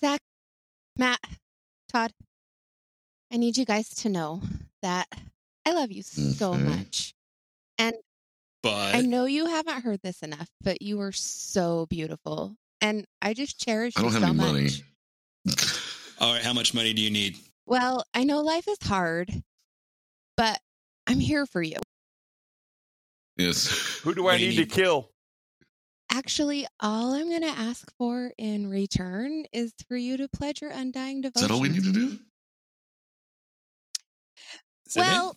Zach, Matt, Todd, I need you guys to know that I love you so Okay. much. And But I know you haven't heard this enough, but you are so beautiful. And I just cherish I don't have so any much. money. all right, how much money do you need? Well, I know life is hard, but I'm here for you. yes. Who do I need, need? to kill? Actually, all I'm going to ask for in return is for you to pledge your undying Is devotion. that all we need to do? Is it? Well,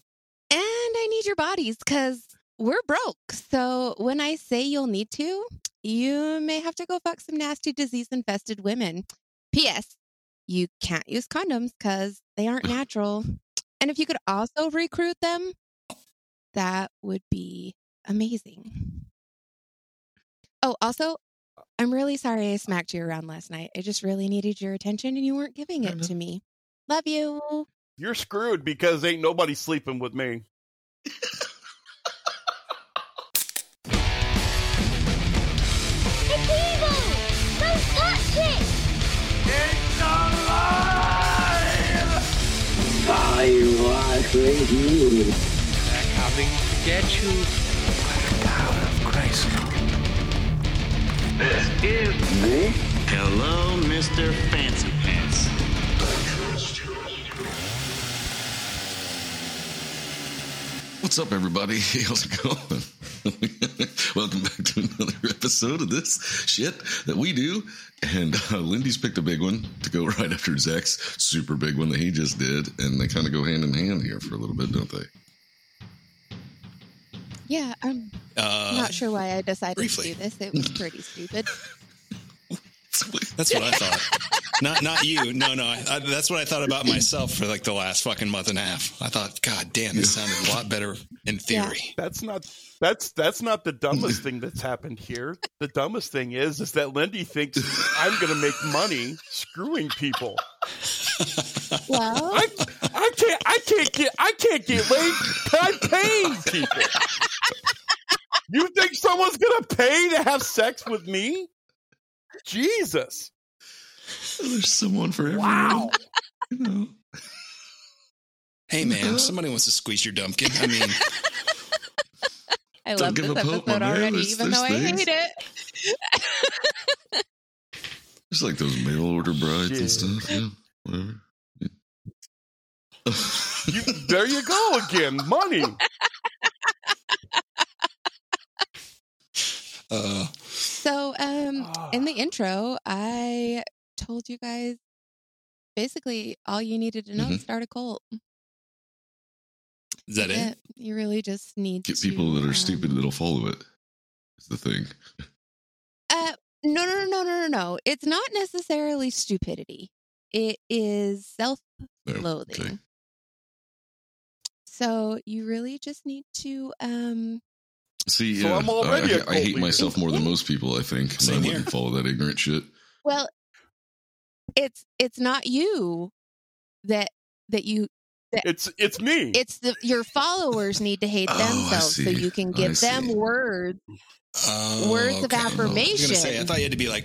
and I need your bodies because we're broke. So when I say you'll need to, you may have to go fuck some nasty disease infested women. P.S. You can't use condoms because they aren't natural. And if you could also recruit them, that would be amazing. Oh, also, I'm really sorry I smacked you around last night. I just really needed your attention and you weren't giving I it know. to me. Love you. You're screwed because ain't nobody sleeping with me. It's evil! Don't touch it! It's alive! They're coming to get you. Power of Christ. Hello, Mr. Fancy Pants. What's up, everybody? How's it going? Welcome back to another episode of this shit that we do. And uh, Lindy's picked a big one to go right after Zach's super big one that he just did. And they kind of go hand in hand here for a little bit, don't they? Yeah, I'm Uh, not sure why I decided briefly. to do this. It was pretty stupid. That's what I thought. not not you. No, no. I, I, that's what I thought about myself for like the last fucking month and a half. I thought, God damn, this sounded a lot better in theory. That's not that's that's not the dumbest thing that's happened here. The dumbest thing is is that Lindy thinks I'm gonna make money screwing people. Well, I I can't I can't get I can't get laid by paying people. You think someone's gonna pay to have sex with me? Jesus! There's someone for everyone. Wow! You know. Hey, man, uh-huh. somebody wants to squeeze your dumpkin. I mean, I love give this a poke, my episode man. already, There's- even though I hate it. It's like those mail order brides and stuff. Yeah, whatever. You, there you go again. Money. uh, So, um, in the intro, I told you guys basically all you needed to know Mhm. is start a cult. is that it? You really just need Get to, people that are um, stupid that'll follow it. it. Is the thing. Uh, no, no, no, no, no, no, no. It's not necessarily stupidity. It is self-loathing. Okay. So you really just need to um See, So yeah, I'm already I, a I cult hate leader. myself more than most people. I think I wouldn't here. follow that ignorant shit. well it's it's not you that that you It's it's me. it's the your followers need to hate Oh, themselves so you can give them words Oh, Words of okay. I was affirmation. gonna say, I thought you had to be like,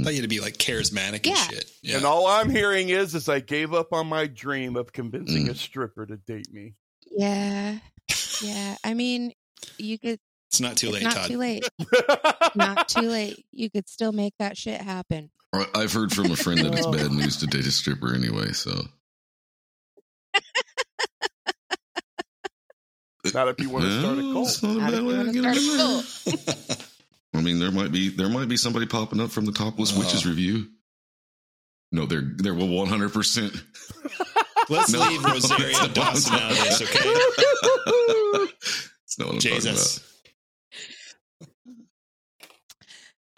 I Mhm. thought you had to be like charismatic and shit. Yeah. And all I'm hearing is, is I gave up on my dream of convincing Mm. a stripper to date me. yeah yeah i mean you could it's not too it's late, not Todd. too late not too late you could still make that shit happen I- I've heard from a friend that it's bad news to date a stripper anyway. So Not if you want to start a Well, cult. It's not a Not if you wanna start a in cult. I mean, there might be there might be somebody popping up from the topless Oh. witches review. No, they're they're one hundred percent. Let's No. leave Rosario Dawson out of this, okay? It's not what I'm Jesus.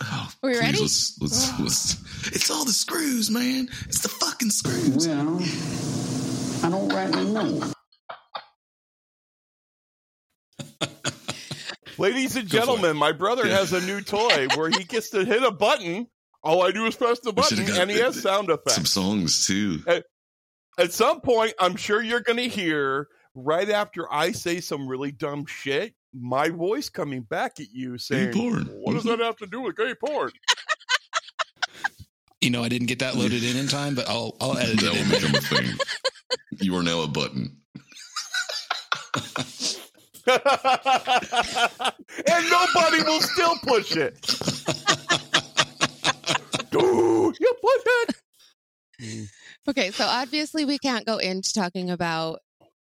Oh, Are we please, ready? Let's, let's, let's, it's all the screws, man. It's the fucking screws. Well, I don't rightly know. Ladies and gentlemen, my brother Yeah. has a new toy where he gets to hit a button. All I do is press the button, and he has sound effects. Some songs too. At some point, I'm sure you're going to hear right after I say some really dumb shit, my voice coming back at you saying, porn. "What does mm-hmm. that have to do with gay porn?" You know, I didn't get that loaded in in time, but I'll I'll edit That will become a thing. You are now a button. and nobody will still push it. Dude, you push it? Okay, so obviously we can't go into talking about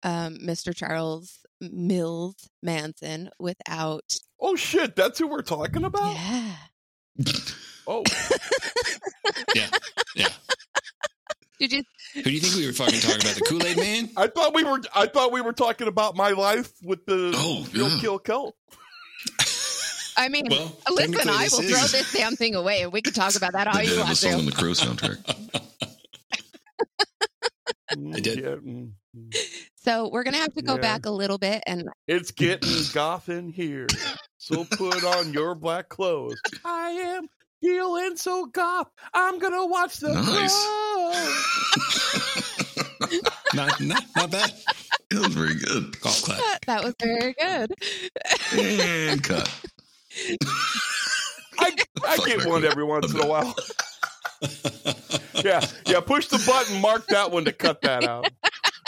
um, Mr. Charles Mills Manson without. Oh shit, that's who we're talking about? Yeah. Oh, Yeah, yeah. Did you? Who do you think we were fucking talking about? The Kool Aid Man? I thought we were I thought we were talking about my life with the Oh, Kill yeah. Kill Kill. I mean, Well, listen, I will is- throw this damn thing away, and we can talk about that all They you did have a want song in to. the Crow soundtrack. I did. Yeah, mm, mm. So we're gonna have to go Yeah. back a little bit, and It's getting goth in here. So put on your black clothes. I am feeling so goth. I'm gonna watch the Nice. Not, not, not bad. That was very good. Golf clap. that was very good. And cut. I, I get one every once in a while. yeah, yeah. Push the button. Mark that one to cut that out.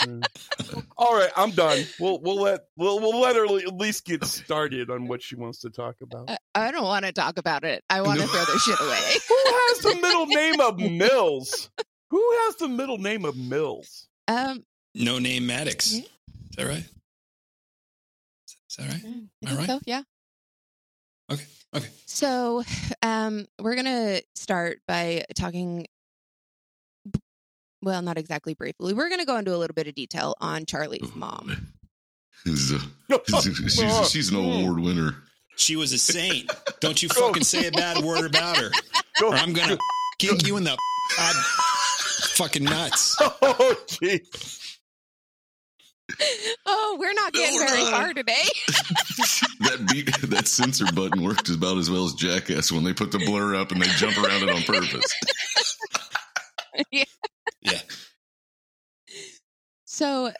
Mm. All right, I'm done. We'll we'll let we'll we'll let her at least get started on what she wants to talk about. I, I don't want to talk about it. I want to No. throw this shit away. Who has the middle name of Mills? Who has the middle name of Mills? Um, No name Maddox. Yeah. Is that right? Is that right? I All think right. so, yeah. Okay, okay. So, um, we're gonna start by talking. Well, not exactly briefly. We're gonna go into a little bit of detail on Charlie's oh, mom. She's, a- she's, she's, she's an award winner. She was a saint. Don't you fucking say a bad word about her, or I'm gonna kick you in the god fucking nuts. Oh, gee. Oh, we're not getting very far today. That beat, that censor button worked about as well as Jackass when they put the blur up and they jump around it on purpose. Yeah. So,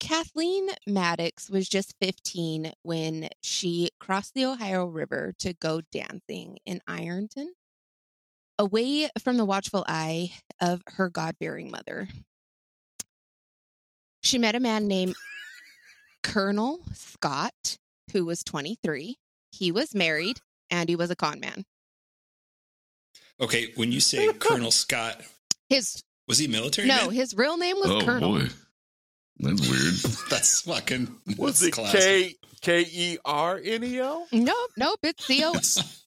Kathleen Maddox was just 15 when she crossed the Ohio River to go dancing in Ironton, away from the watchful eye of her God fearing mother. She met a man named Colonel Scott, who was 23. He was married and he was a con man. Okay, when you say Colonel Scott, His was he military? no, man? his real name was Oh Colonel. boy, that's weird. That's fucking. Was that's it classic. K K E R N E L? Nope, nope, it's C O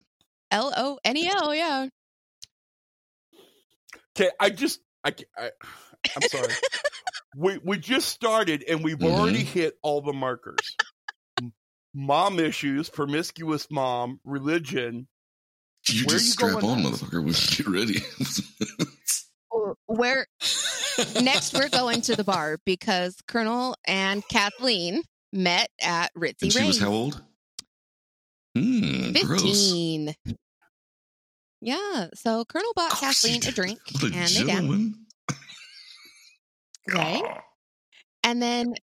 L O N E L. Yeah. Okay, I just I, I I'm sorry. we we just started and we've Mhm. already hit all the markers. Mom issues, promiscuous mom, religion. You Where just you strap on, next? motherfucker. We can get ready. Where next we're going to the bar because Colonel and Kathleen met at Ritzy and she was how old? Hmm, gross. 15. Yeah. So Colonel bought Of course he Kathleen a drink a and they danced. Right. And then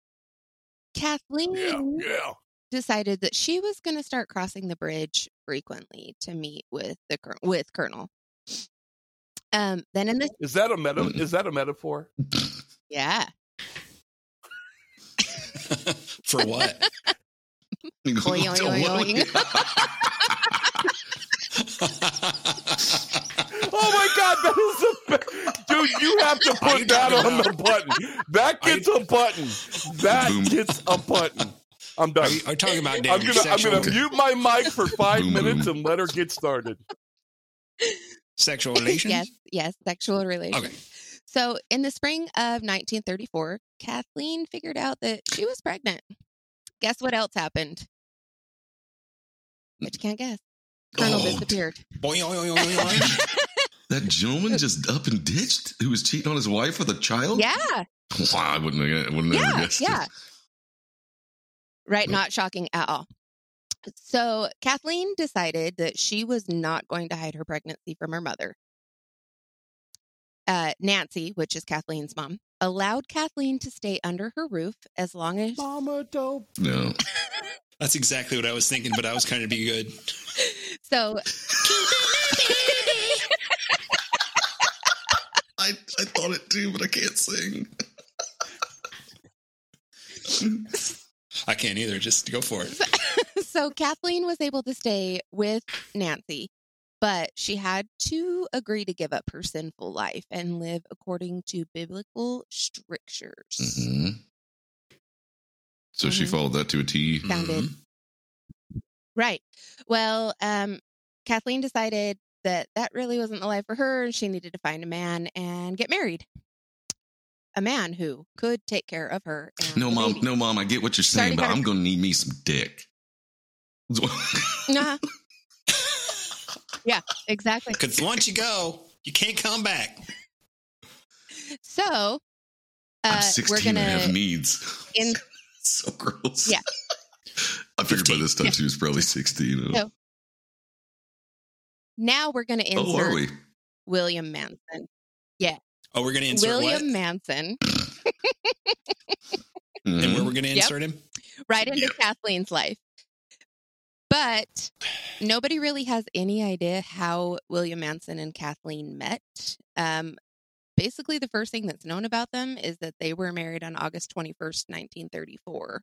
Kathleen Yeah, yeah. decided that she was going to start crossing the bridge frequently to meet with the with Colonel. Um. Then in the Is that a meta? Is that a metaphor? yeah. For what? Oing, oing, oing, Oh my god, that is the be- dude. You have to put that on the button. That gets a button. That Boom. gets a button. I'm done. Are you, are you talking about I'm gonna I'm gonna mute my mic for five Boom, minutes boom. and let her get started. Sexual relations? Yes. Yes. Sexual relations. Okay. So in the spring of 1934, Kathleen figured out that she was pregnant. Guess what else happened? But you can't guess. Colonel Oh. disappeared. Boing. That gentleman just up and ditched who was cheating on his wife with a child? Yeah. Wow, I wouldn't have, wouldn't have ever Yeah. guessed Yeah. it. Right. Not shocking at all. So Kathleen decided that she was not going to hide her pregnancy from her mother. Uh, Nancy, which is Kathleen's mom, allowed Kathleen to stay under her roof as long as Mama dope. No. That's exactly what I was thinking, but I was kind of be good. so I, I thought it too, but I can't sing. I can't either. Just go for it. so Kathleen was able to stay with Nancy, but she had to agree to give up her sinful life and live according to biblical strictures. hmm So she Mhm. followed that to a T. Founded. Right. Well, um, Kathleen decided that that really wasn't the life for her she needed to find a man and get married. A man who could take care of her. And No, mom. baby. No, mom. I get what you're Sorry, saying, but Carter. I'm going to need me some dick. Uh-huh. yeah, exactly. Because once you go, you can't come back. So, I'm uh, 16. we're gonna I have needs. in- so gross. Yeah. I figured by this time Yeah. she was probably 16. So, now we're going to insert oh, are we? William Manson. Oh, we're going to insert William what? Manson And where we're going to Yep. insert him? right into Yep. Kathleen's life. But nobody really has any idea how William Manson and Kathleen met. Um, basically, the first thing that's known about them is that they were married on August 21st, 1934.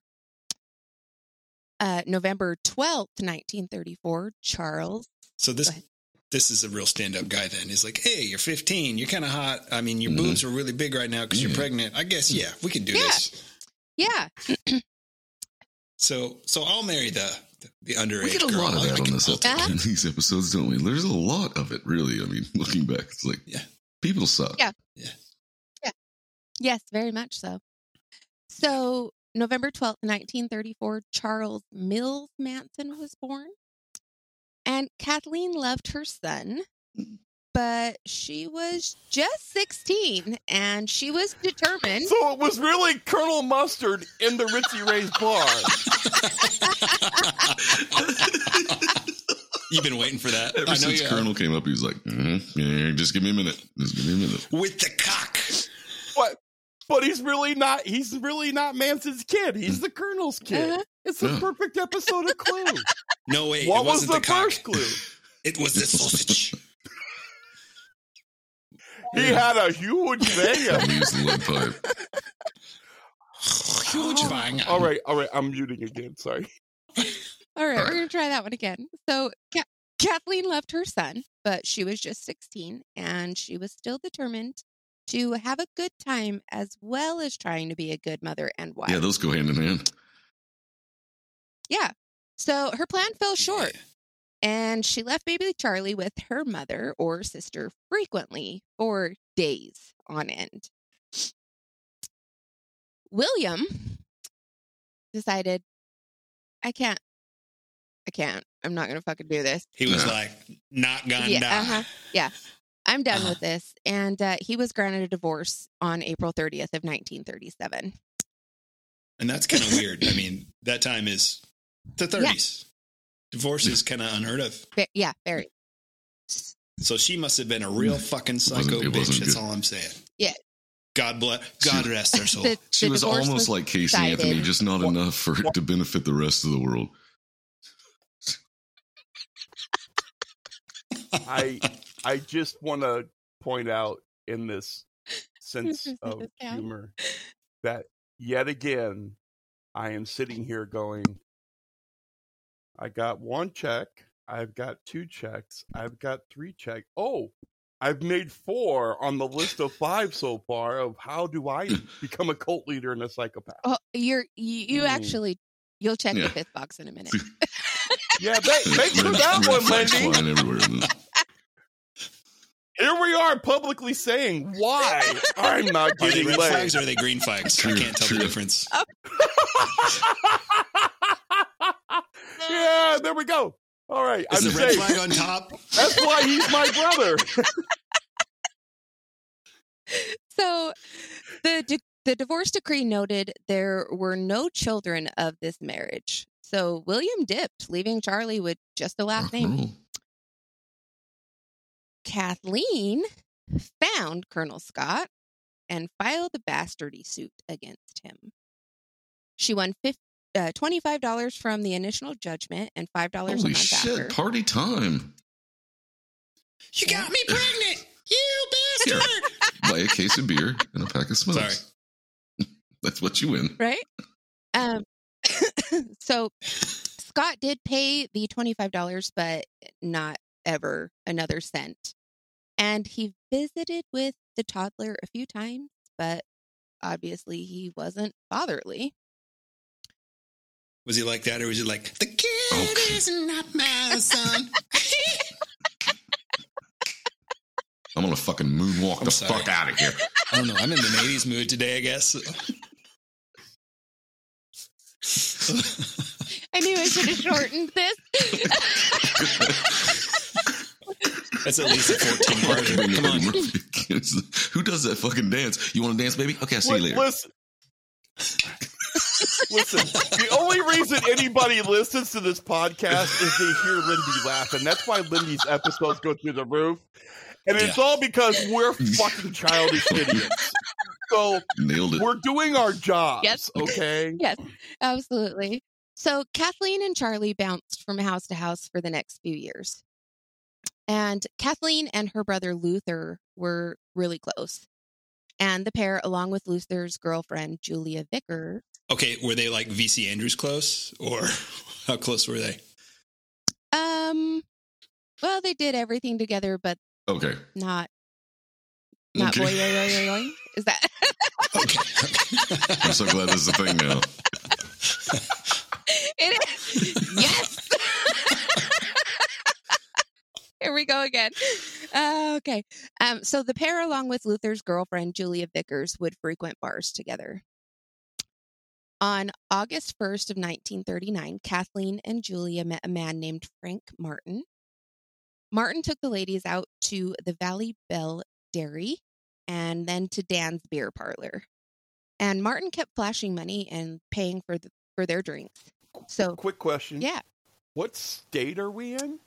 Uh, November 12th, 1934, Charles. So this Go ahead. This is a real stand up guy. Then he's like, "Hey, you're 15. You're kind of hot. I mean, your Mhm. boobs are really big right now because Yeah. you're pregnant. I guess yeah, we can do Yeah. this. Yeah, So so I'll marry the the underage We get a girl. lot of I that on this I'll Uh-huh. in these episodes, don't we? There's a lot of it, really. I mean, looking back, it's like, Yeah. people suck. yeah Yeah. Yeah. yes, very much so. So, November 12th, 1934, Charles Mills Manson was born. And Kathleen loved her son, but she was just 16 and she was determined. So it was really Colonel Mustard in the Ritzy Ray's bar. You've been waiting for that. Ever I know since you Colonel came up, he was like, mm yeah, just give me a minute. Just give me a minute. with the cock. But but he's really not he's really not Manson's kid. He's the Colonel's kid. Uh-huh. It's the Yeah. perfect episode of Clue. No wait, what it was wasn't the, the, cock. first clue? It was the sausage. He had a huge vein. He used the lead pipe. Huge bang. all right, all right. I'm muting again. Sorry. All right, All we're going to try that one again. So, Ka- Kathleen loved her son, but she was just 16 and she was still determined to have a good time as well as trying to be a good mother and wife. Yeah, those go hand in hand. Yeah. So her plan fell short, and she left baby Charlie with her mother or sister frequently for days on end. William decided, I can't, I can't, I'm not going to fucking do this. He was like, not gonna Yeah, die. uh-huh. I'm done Uh-huh. with this. And uh, he was granted a divorce on April 30th of 1937. And that's kind of weird. I mean, that time is the 30s. Divorce is kind of unheard of. Yeah, very. So she must have been a real mm. fucking psycho it bitch. wasn't That's good. all I'm saying. Yeah. God bless. God She- rest her soul. The- She the was divorce almost like Casey decided- Anthony, just not What- enough for it to benefit the rest of the world. I I just want to point out in this sense of humor that yet again I am sitting here going I got one check, I've got two checks, I've got three checks. Oh, I've made four on the list of five so far of how do I become a cult leader and a psychopath. Oh, you're you, you Mm. actually you'll check Yeah. the fifth box in a minute. Yeah, thank- thanks for Red- that red one, flags Lindy. flying everywhere. in this. Here we are publicly saying why I'm not Are they getting red laid. flags or are they green flags? I can't tell true. the difference. yeah, there we go. All right, Is I'm the red safe. flag on top? That's why he's my brother. So the de- the divorce decree noted there were no children of this marriage. So William dipped, leaving Charlie with just the last Rock and name. Oh. Kathleen found Colonel Scott and filed a bastardy suit against him. She won fif- uh, $25 from the initial judgment and $5 a Holy month shit, after. party time. You got me pregnant. You Here. bastard. By a case of beer and a pack of smokes. Sorry. That's what you win. right? Um, so Scott did pay the $25, but not ever another cent. And he visited with the toddler a few times, but obviously he wasn't fatherly. Was he like that, or was he like the kid Okay. is not my son? I'm gonna fucking moonwalk I'm the sorry. fuck out of here. I don't know. I'm in the '80s mood today, I guess. I knew I should have shortened this. That's at least a 14 part. Bring Come Eddie on. Murphy. Who does that fucking dance? You want to dance, baby? Okay, I'll see you later. Listen. Listen, the only reason anybody listens to this podcast is they hear Lindy laugh, and that's why Lindy's episodes go through the roof. And it's Yeah. all because we're fucking childish idiots. So Nailed it. we're doing our jobs, Yes. okay? yes, absolutely. So Kathleen and Charlie bounced from house to house for the next few years. And Kathleen and her brother Luther were really close. And the pair, along with Luther's girlfriend, Julia Vicker, Okay, were they like VC Andrews close, or how close were they? um, well, they did everything together, but Okay. not not Okay. boy, yo, yo, yo, yo. Is that Okay. I'm so glad this is a thing now. it is? yes. Here we go again. Uh, okay. Um, so the pair, along with Luther's girlfriend, Julia Vickers, would frequent bars together. On August 1st of 1939, Kathleen and Julia met a man named Frank Martin. Martin took the ladies out to the Valley Bell Dairy and then to Dan's beer parlor. And Martin kept flashing money and paying for the, for their drinks. So, Quick question. yeah. What state are we in?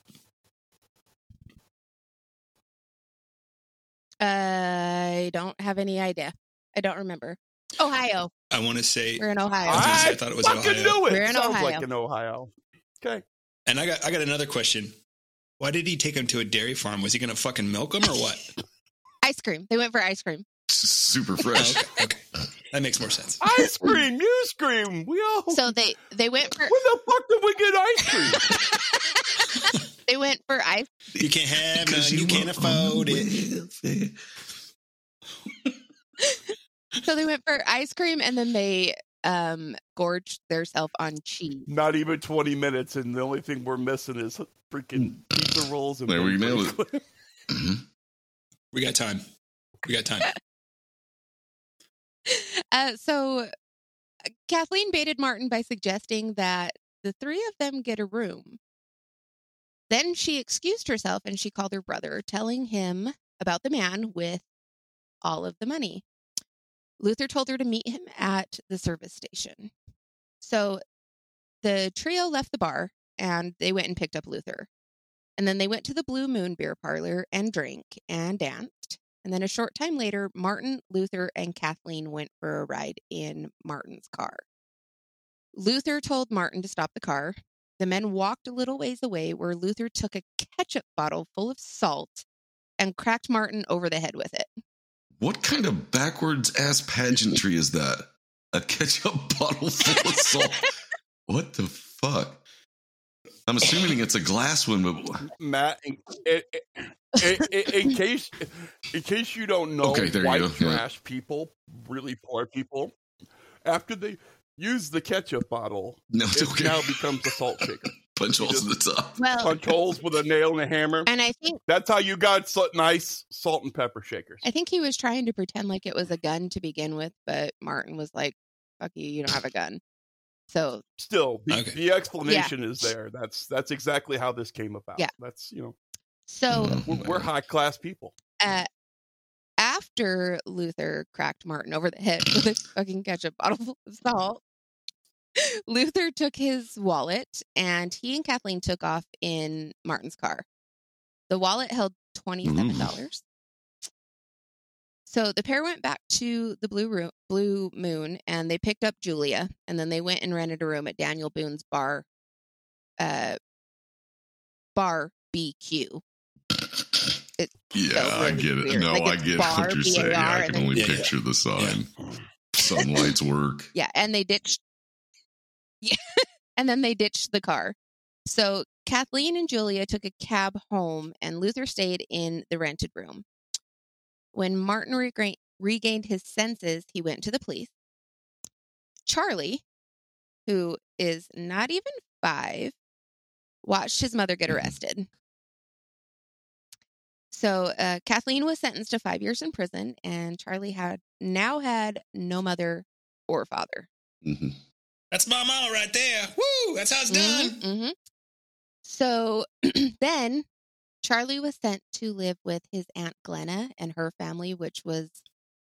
I don't have any idea. I don't remember. Ohio. I want to say, We're in Ohio. I was say, I thought it was fucking Ohio. knew it. We're in Sounds Ohio. like in Ohio. Okay. and I got, I got another question. Why did he take him to a dairy farm? Was he going to fucking milk him or what? Ice cream. They went for ice cream. Super Oh, fresh. okay, okay, that makes more sense. Ice cream, you scream. We all. So they they went for when the fuck did we get ice cream? they went for ice. You can't have none. Because You can't afford it. Welfare. So they went for ice cream and then they um gorged themselves on cheese. Not even 20 minutes, and the only thing we're missing is freaking pizza rolls and There we Ben nailed it. Franklin. Mhm. We got time. We got time. Uh, so uh, Kathleen baited Martin by suggesting that the three of them get a room. Then she excused herself and she called her brother, telling him about the man with all of the money. Luther told her to meet him at the service station. So the trio left the bar and they went and picked up Luther. And then they went to the Blue Moon beer parlor and drank and danced. And then a short time later, Martin, Luther, and Kathleen went for a ride in Martin's car. Luther told Martin to stop the car. The men walked a little ways away where Luther took a ketchup bottle full of salt and cracked Martin over the head with it. What kind of backwards ass pageantry is that? A ketchup bottle full of salt. what the fuck? I'm assuming it's a glass one, but Matt, in, in, in, in- case in case you don't know, Okay, there you white go, yeah. trash people, really poor people, after they use the ketchup bottle, no, it okay. now becomes a salt shaker. Punch holes in the top. Well, Punch holes with a nail and a hammer. and I think That's how you got so, nice salt and pepper shakers. I think he was trying to pretend like it was a gun to begin with, but Martin was like, "Fuck you, you don't have a gun." So Still, the, Okay. the explanation is there. That's that's exactly how this came about. Yeah. That's you know so we're, we're high class people. uh, after Luther cracked Martin over the head with a fucking ketchup bottle full of salt, Luther took his wallet and he and Kathleen took off in Martin's car. The wallet held $27. So the pair went back to the Blue room, Blue Moon and they picked up Julia and then they went and rented a room at Daniel Boone's bar uh bar BQ. Yeah, Yeah, I really get it. weird. No, Like, I get bar, what you're saying. BAR, I can only Yeah, yeah. picture the sign. Some lights work. Yeah, and they ditched. Yeah, and then they ditched the car. So Kathleen and Julia took a cab home, and Luther stayed in the rented room. When Martin regra- regained his senses, he went to the police. Charlie, who is not even five, watched his mother get arrested. So uh, Kathleen was sentenced to five years in prison, and Charlie had now had no mother or father. hmm That's my mama right there. Woo! That's how it's done. Mhm, mhm. So then Charlie was sent to live with his Aunt Glenna and her family, which was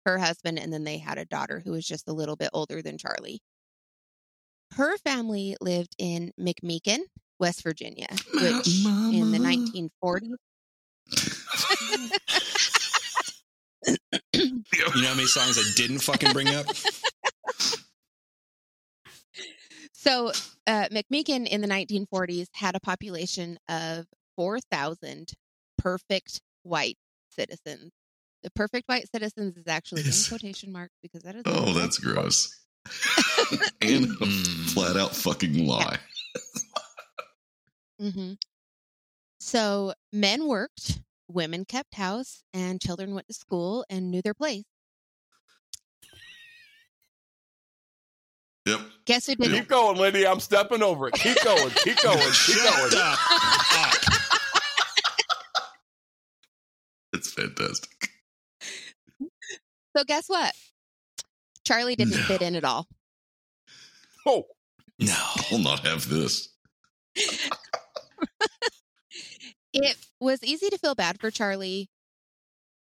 her husband. And then they had a daughter who was just a little bit older than Charlie. Her family lived in McMechen, West Virginia, which in the Mama. 1940s. You know how many songs I didn't fucking bring up? So uh, McMechen in the 1940s had a population of 4,000 perfect white citizens. The perfect white citizens is actually Yes. in quotation marks because that is. Oh, that's gross. and a Mm. flat out fucking lie. hmm So men worked, women kept house, and children went to school and knew their place. Yep. Guess who didn't? Keep going, Lindy. I'm stepping over it. Keep going. Keep going. Keep going. up. up. It's fantastic. So guess what? Charlie didn't No. fit in at all. Oh, No. I'll not have this. It was easy to feel bad for Charlie.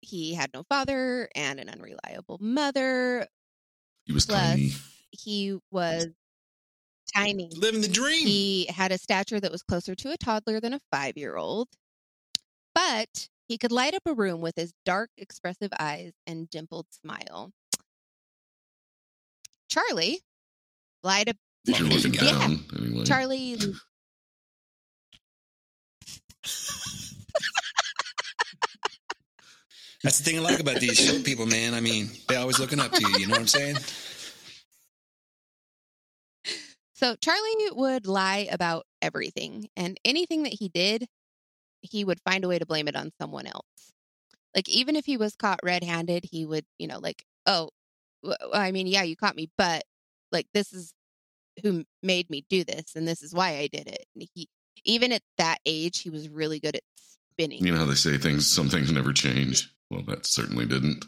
He had no father and an unreliable mother. He was Plus, tiny. He was tiny. Living the dream. He had a stature that was closer to a toddler than a five year old. But he could light up a room with his dark, expressive eyes and dimpled smile. Charlie light up. If you're looking Yeah. anyway. Charlie That's the thing I like about these short people, man. I mean, they're always looking up to you. You know what I'm saying? So Charlie would lie about everything, and anything that he did, he would find a way to blame it on someone else. Like even if he was caught red-handed, he would, you know, like, oh, I mean, yeah, you caught me, but like this is who made me do this, and this is why I did it. And he, even at that age, he was really good at spinning. You know how they say things, some things never change? Well, that certainly didn't.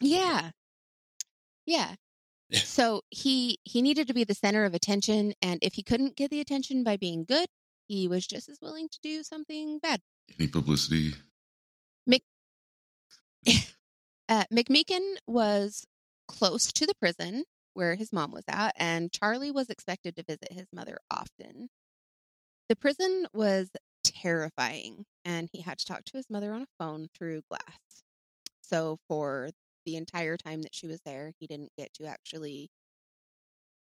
Yeah. Yeah. So he he needed to be the center of attention and if he couldn't get the attention by being good, he was just as willing to do something bad. Any publicity? Uh, McMechen was close to the prison where his mom was at, and Charlie was expected to visit his mother often. The prison was terrifying, and he had to talk to his mother on a phone through glass. So, for the entire time that she was there, he didn't get to actually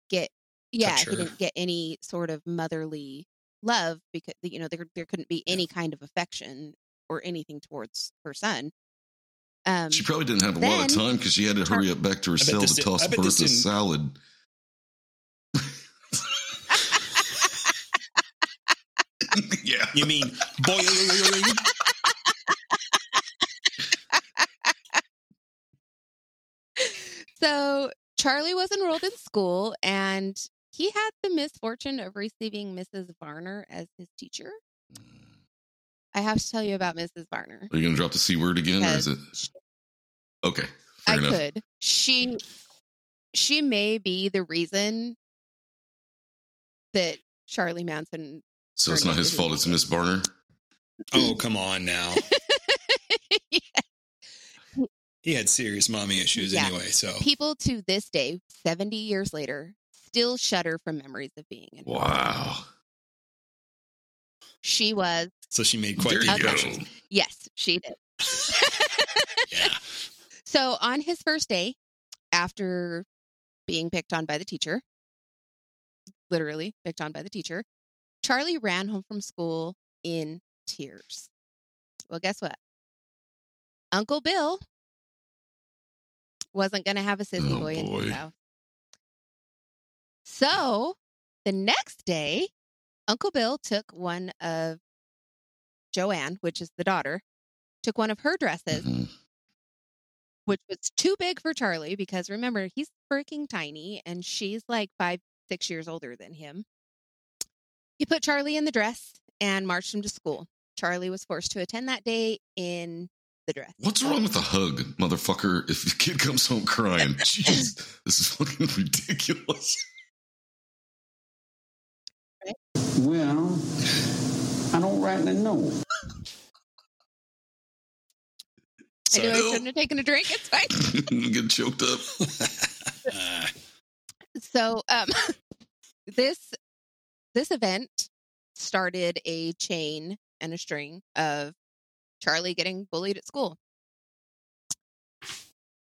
get, yeah, he didn't get any sort of motherly love because, you know, there, there couldn't be any kind of affection or anything towards her son. Um, She probably didn't have a lot of time because she had to hurry up back to her bet cell to toss I bet Bertha salad. yeah. You mean boy? So Charlie was enrolled in school and he had the misfortune of receiving Mrs. Varner as his teacher. Mm. I have to tell you about Mrs. Varner. Are you going to drop the C word again, or is it? she- Okay. Fair I enough. could. She she may be the reason that Charlie Manson So it's not his fault, it's Miss Varner. Oh, come on now. He had serious mommy issues Yeah. anyway. So people to this day, 70 years later, still shudder from memories of being in. Wow. She was so she made quite the impression. yes, she did. Yeah. So on his first day, after being picked on by the teacher, literally picked on by the teacher, Charlie ran home from school in tears. Well, guess what? Uncle Bill wasn't going to have a sissy Oh, boy in his house. So the next day, Uncle Bill took one of Joanne, which is the daughter, took one of her dresses, Mhm. which was too big for Charlie because remember, he's freaking tiny and she's like five, six years older than him. He put Charlie in the dress and marched him to school. Charlie was forced to attend that day in the dress. What's wrong with a hug, motherfucker? If the kid comes home crying, jeez, this is fucking ridiculous. Well, I don't rightly know. I knew I Sorry. shouldn't have taken a drink. It's fine. Get choked up. So um this this event started a chain and a string of Charlie getting bullied at school.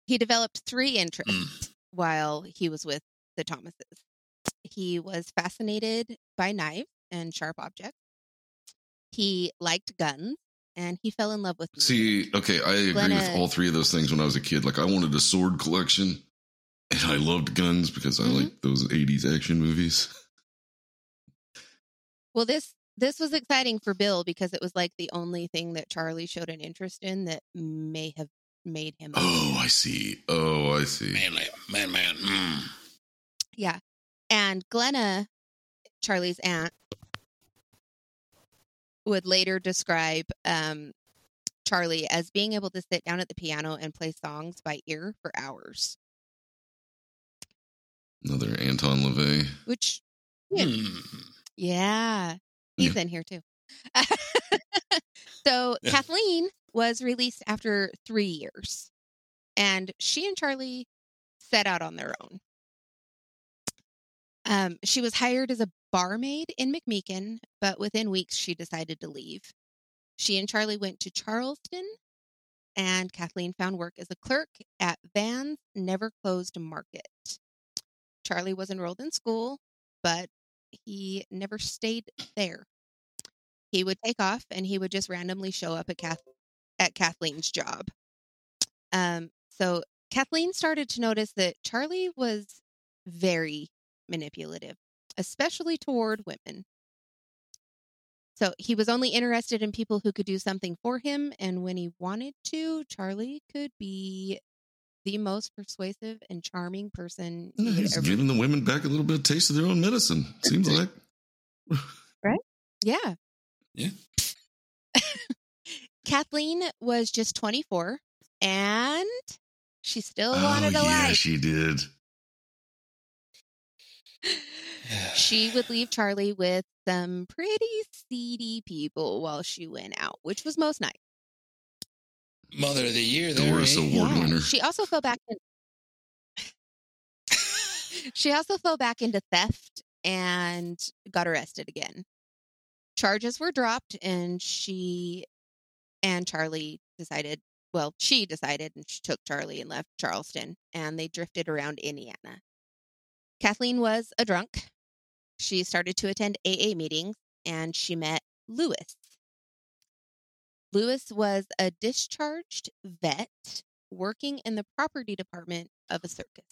He developed three interests while he was with the Thomases. He was fascinated by knives and sharp objects. He liked guns and he fell in love with music. See, okay, I agree with all three of those things when I was a kid. Like, I wanted a sword collection, and I loved guns because I Mhm. like those 80s action movies. Well, this this was exciting for Bill because it was like the only thing that Charlie showed an interest in that may have made him. Oh, I see. Oh, I see. manly, man, man. Mm. Yeah. And Glenna, Charlie's aunt, would later describe um, Charlie as being able to sit down at the piano and play songs by ear for hours, Another Anton LaVey. which, Yeah. Hmm. yeah, he's in here too. so Yeah. Kathleen was released after three years, and she and Charlie set out on their own. Um, she was hired as a barmaid in McMechen, but within weeks she decided to leave. She and Charlie went to Charleston, and Kathleen found work as a clerk at Van's Never Closed Market. Charlie was enrolled in school, but he never stayed there. He would take off and he would just randomly show up at Kath- at Kathleen's job. Um, so Kathleen started to notice that Charlie was very manipulative, especially toward women. So he was only interested in people who could do something for him, and when he wanted to, Charlie could be the most persuasive and charming person Yeah, he's ever giving the women back a little bit of taste of their own medicine. Seems like. Right? Yeah. Yeah. Kathleen was just 24 and she still Oh, wanted a yeah, life. she did. She would leave Charlie with some pretty seedy people while she went out, which was most nights. Mother of the year there. Doris eh? Award Yeah. winner. She also fell back in She also fell back into theft and got arrested again. Charges were dropped and she and Charlie decided, well, she decided and she took Charlie and left Charleston and they drifted around Indiana. Kathleen was a drunk. She started to attend AA meetings and she met Lewis. Lewis was a discharged vet working in the property department of a circus.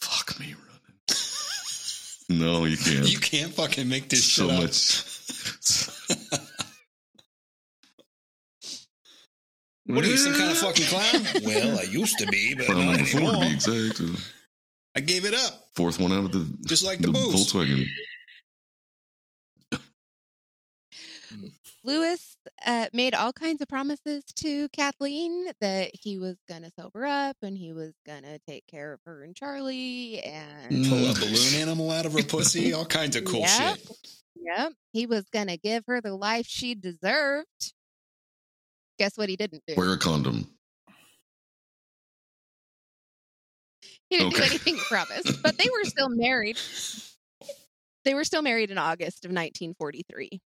Fuck me running. no, you can't. You can't fucking make this so shit up. much. What are you, some kind of fucking clown? well, I used to be, but Clown not number four to anymore. be exact. I gave it up, Fourth one out of the just like the the, booze. Volkswagen. Hmm. Lewis uh, made all kinds of promises to Kathleen that he was going to sober up and he was going to take care of her and Charlie and Pull a balloon animal out of her pussy, all kinds of cool Yep. shit. yep, he was going to give her the life she deserved. Guess what he didn't do? Wear a condom. He didn't do anything he promised, but they were still married. They were still married in August of 1943.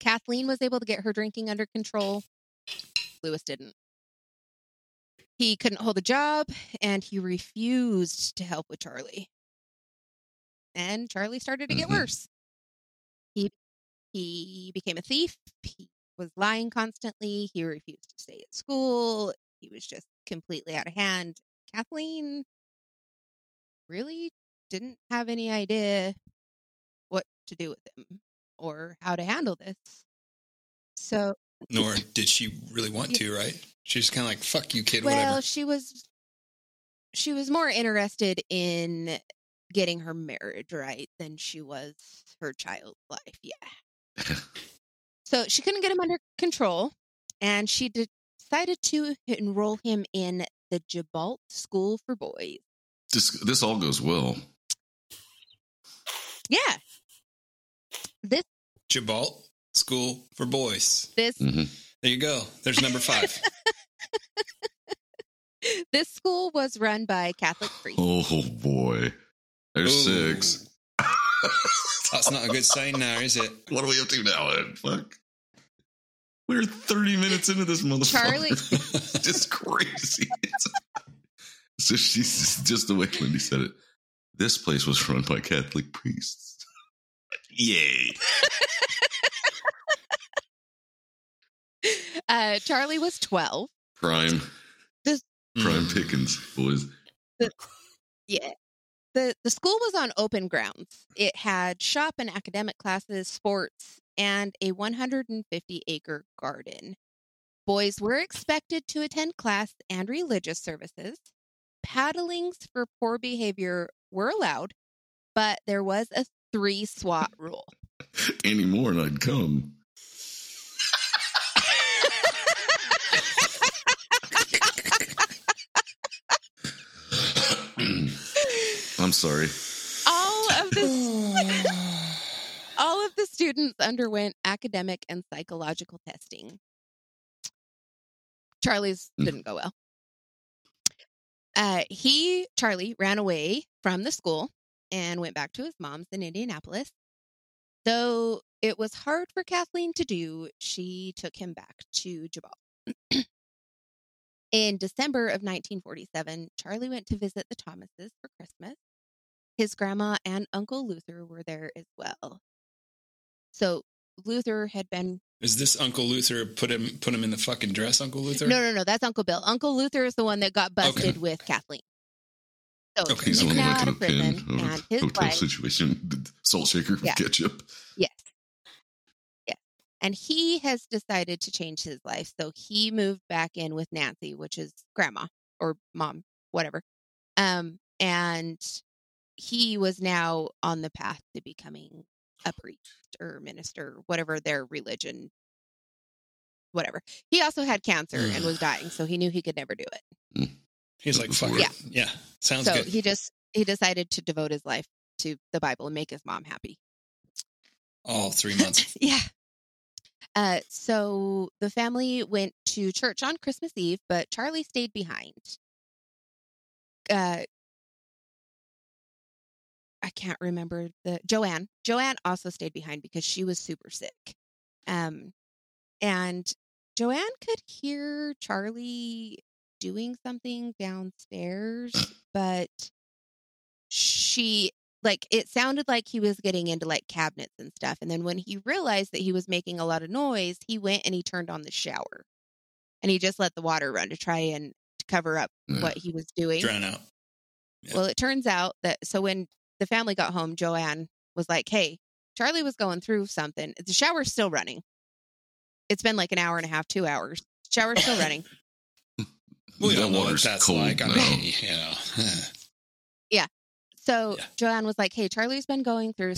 Kathleen was able to get her drinking under control. Lewis didn't. He couldn't hold a job and he refused to help with Charlie. And Charlie started to get Mhm. worse. He he became a thief. He was lying constantly. He refused to stay at school. He was just completely out of hand. Kathleen really didn't have any idea what to do with him or how to handle this. So, Nor did she really want to, right? She's kind of like, "Fuck you, kid." well, whatever. she was she was more interested in getting her marriage right than she was her child's life. Yeah. So she couldn't get him under control, and she de- decided to enroll him in the Gibault School for Boys. This this all goes well. Yeah. This Gibault School for Boys. this hmm There you go. There's number five. this school was run by Catholic priests. Oh boy, there's Ooh. six. That's not a good sign now, is it? What are we up to now? Ed? Fuck. We're 30 minutes into this motherfucker. Charlie- just crazy. so she's just the way Lindy said it. This place was run by Catholic priests. Yay. Uh, Charlie was 12. Prime. This- Prime Mm. pickings, boys. Yeah. The the school was on open grounds. It had shop and academic classes, sports, and a 150 acre garden. Boys were expected to attend class and religious services. Paddlings for poor behavior were allowed, but there was a three SWAT rule. Any more and I'd come. I'm sorry. all of the all of the students underwent academic and psychological testing. Charlie's Mm. didn't go well. Uh, he, Charlie, ran away from the school and went back to his mom's in Indianapolis. Though it was hard for Kathleen to do, she took him back to Gibault. in December of 1947, Charlie went to visit the Thomases for Christmas. His grandma and Uncle Luther were there as well. So Luther had been Is this Uncle Luther put him put him in the fucking dress, Uncle Luther? no, no, no. That's Uncle Bill. Uncle Luther is the one that got busted Okay. with Kathleen. So Okay. He's the he's one who now went out to of the prison, pin his hotel wife, situation. Salt shaker with Yeah. ketchup. yes, yes, and he has decided to change his life. So he moved back in with Nancy, which is grandma or mom, whatever. Um, and he was now on the path to becoming a priest or minister, whatever their religion, whatever. He also had cancer and was dying, so he knew he could never do it. He's like, fuck Yeah. it. Yeah. Sounds so good. he just he decided to devote his life to the Bible and make his mom happy. All three months. yeah. Uh, so the family went to church on Christmas Eve, but Charlie stayed behind. Uh, I can't remember the Joanne. Joanne also stayed behind because she was super sick. Um, and Joanne could hear Charlie doing something downstairs, but she like it sounded like he was getting into like cabinets and stuff. And then when he realized that he was making a lot of noise, he went and he turned on the shower. And he just let the water run to try and to cover up what he was doing. Drown out. Yeah. Well, it turns out that so when the family got home, Joanne was like, "Hey, Charlie was going through something. The shower's still running. It's been like an hour and a half, two hours. Shower's still running. We that don't know water's that's cold like. I now. mean, you know. So Yeah. Joanne was like, "Hey, Charlie's been going through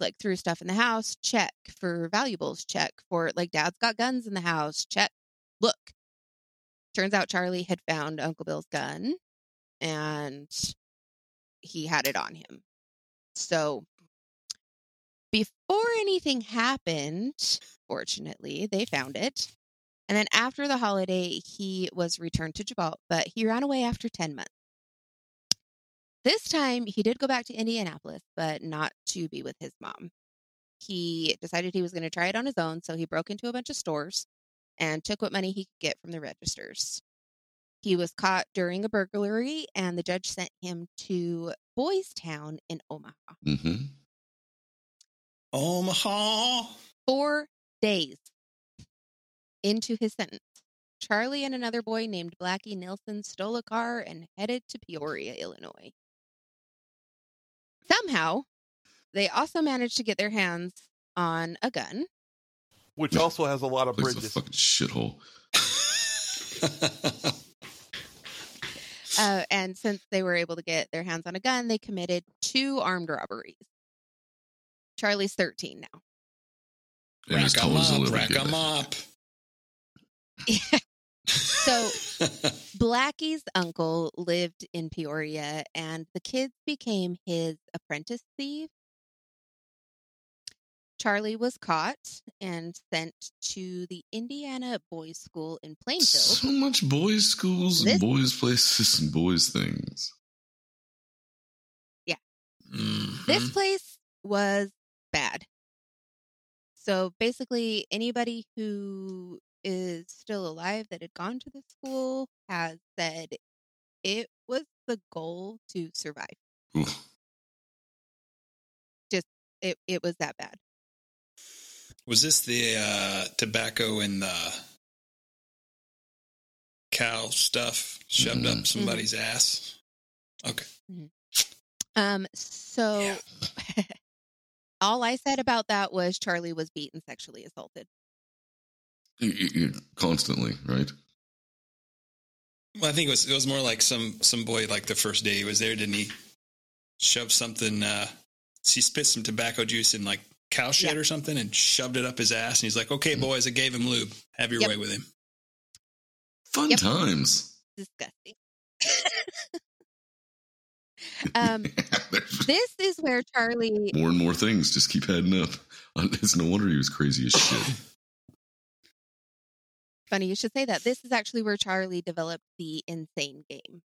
like through stuff in the house. Check for valuables. Check for like Dad's got guns in the house. Check. Look. Turns out Charlie had found Uncle Bill's gun, and he had it on him. So before anything happened, fortunately, they found it. And then after the holiday, he was returned to Gibault, but he ran away after 10 months. This time, he did go back to Indianapolis, but not to be with his mom. He decided he was going to try it on his own, so he broke into a bunch of stores and took what money he could get from the registers. He was caught during a burglary, and the judge sent him to Boys Town in Omaha. hmm Omaha. Four days. Into his sentence. Charlie and another boy named Blackie Nilsson stole a car and headed to Peoria, Illinois. Somehow, they also managed to get their hands on a gun. Which also has a lot of Place a bridges. fucking shithole. Uh, and since they were able to get their hands on a gun, they committed two armed robberies. Charlie's 13 now. And his rack 'em toes a up, little rack bit. 'em up. So Blackie's uncle lived in Peoria, and the kids became his apprentice thieves. Charlie was caught and sent to the Indiana Boys School in Plainfield. So much boys' schools This- and boys' places and boys' things. Mhm. This place was bad. So basically, anybody who is still alive that had gone to the school has said it was the goal to survive. Just It it was that bad. Was this the uh, tobacco and the cow stuff shoved Mhm. up somebody's ass? Okay. Um. So Yeah. all I said about that was Charlie was beaten, sexually assaulted. You- Constantly, right? Well, I think it was it was more like some some boy like the first day he was there, didn't he? Shove something. uh He spit some tobacco juice in like cow shit Yeah. or something and shoved it up his ass. And he's like, "Okay, boys, I gave him lube. Have your Yep. way with him." Fun Yep. times. Disgusting. um. This is where Charlie more and more things just keep adding up. It's no wonder he was crazy as shit. funny you should say that. This is actually where Charlie developed the insane game,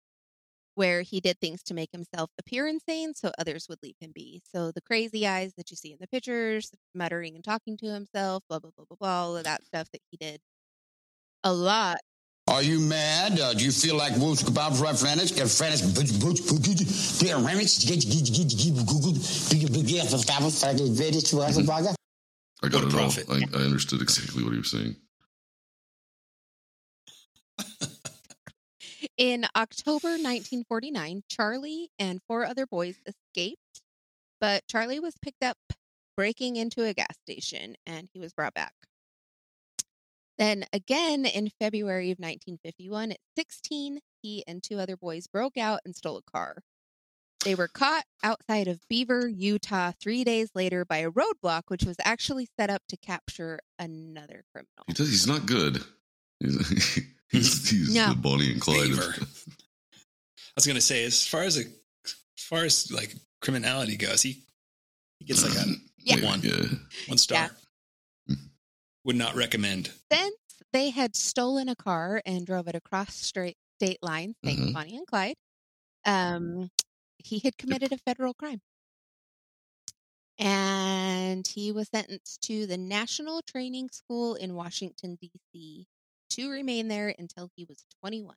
where he did things to make himself appear insane so others would leave him be. So the crazy eyes that you see in the pictures, muttering and talking to himself, blah, blah, blah, blah, blah, all of that stuff that he did a lot. Are you mad? Uh, do you feel like Woods Kebab French? Get but get Remix, get get get get burger. I got What it all. profit. I, I understood exactly what he was saying. In October 1949, Charlie and four other boys escaped, but Charlie was picked up breaking into a gas station and he was brought back. Then again in February of 1951, at 16, he and two other boys broke out and stole a car. They were caught outside of Beaver, Utah, three days later by a roadblock, which was actually set up to capture another criminal. He's not good. He's, he's, he's No. the Bonnie and Clyde. Of, I was gonna say, as far as a, as far as like criminality goes, he he gets like a Yeah. one yeah. one star. Yeah. Would not recommend. Since they had stolen a car and drove it across straight state lines, thanks Mhm. Bonnie and Clyde, um, he had committed a federal crime. And he was sentenced to the National Training School in Washington, D.C., to remain there until he was 21.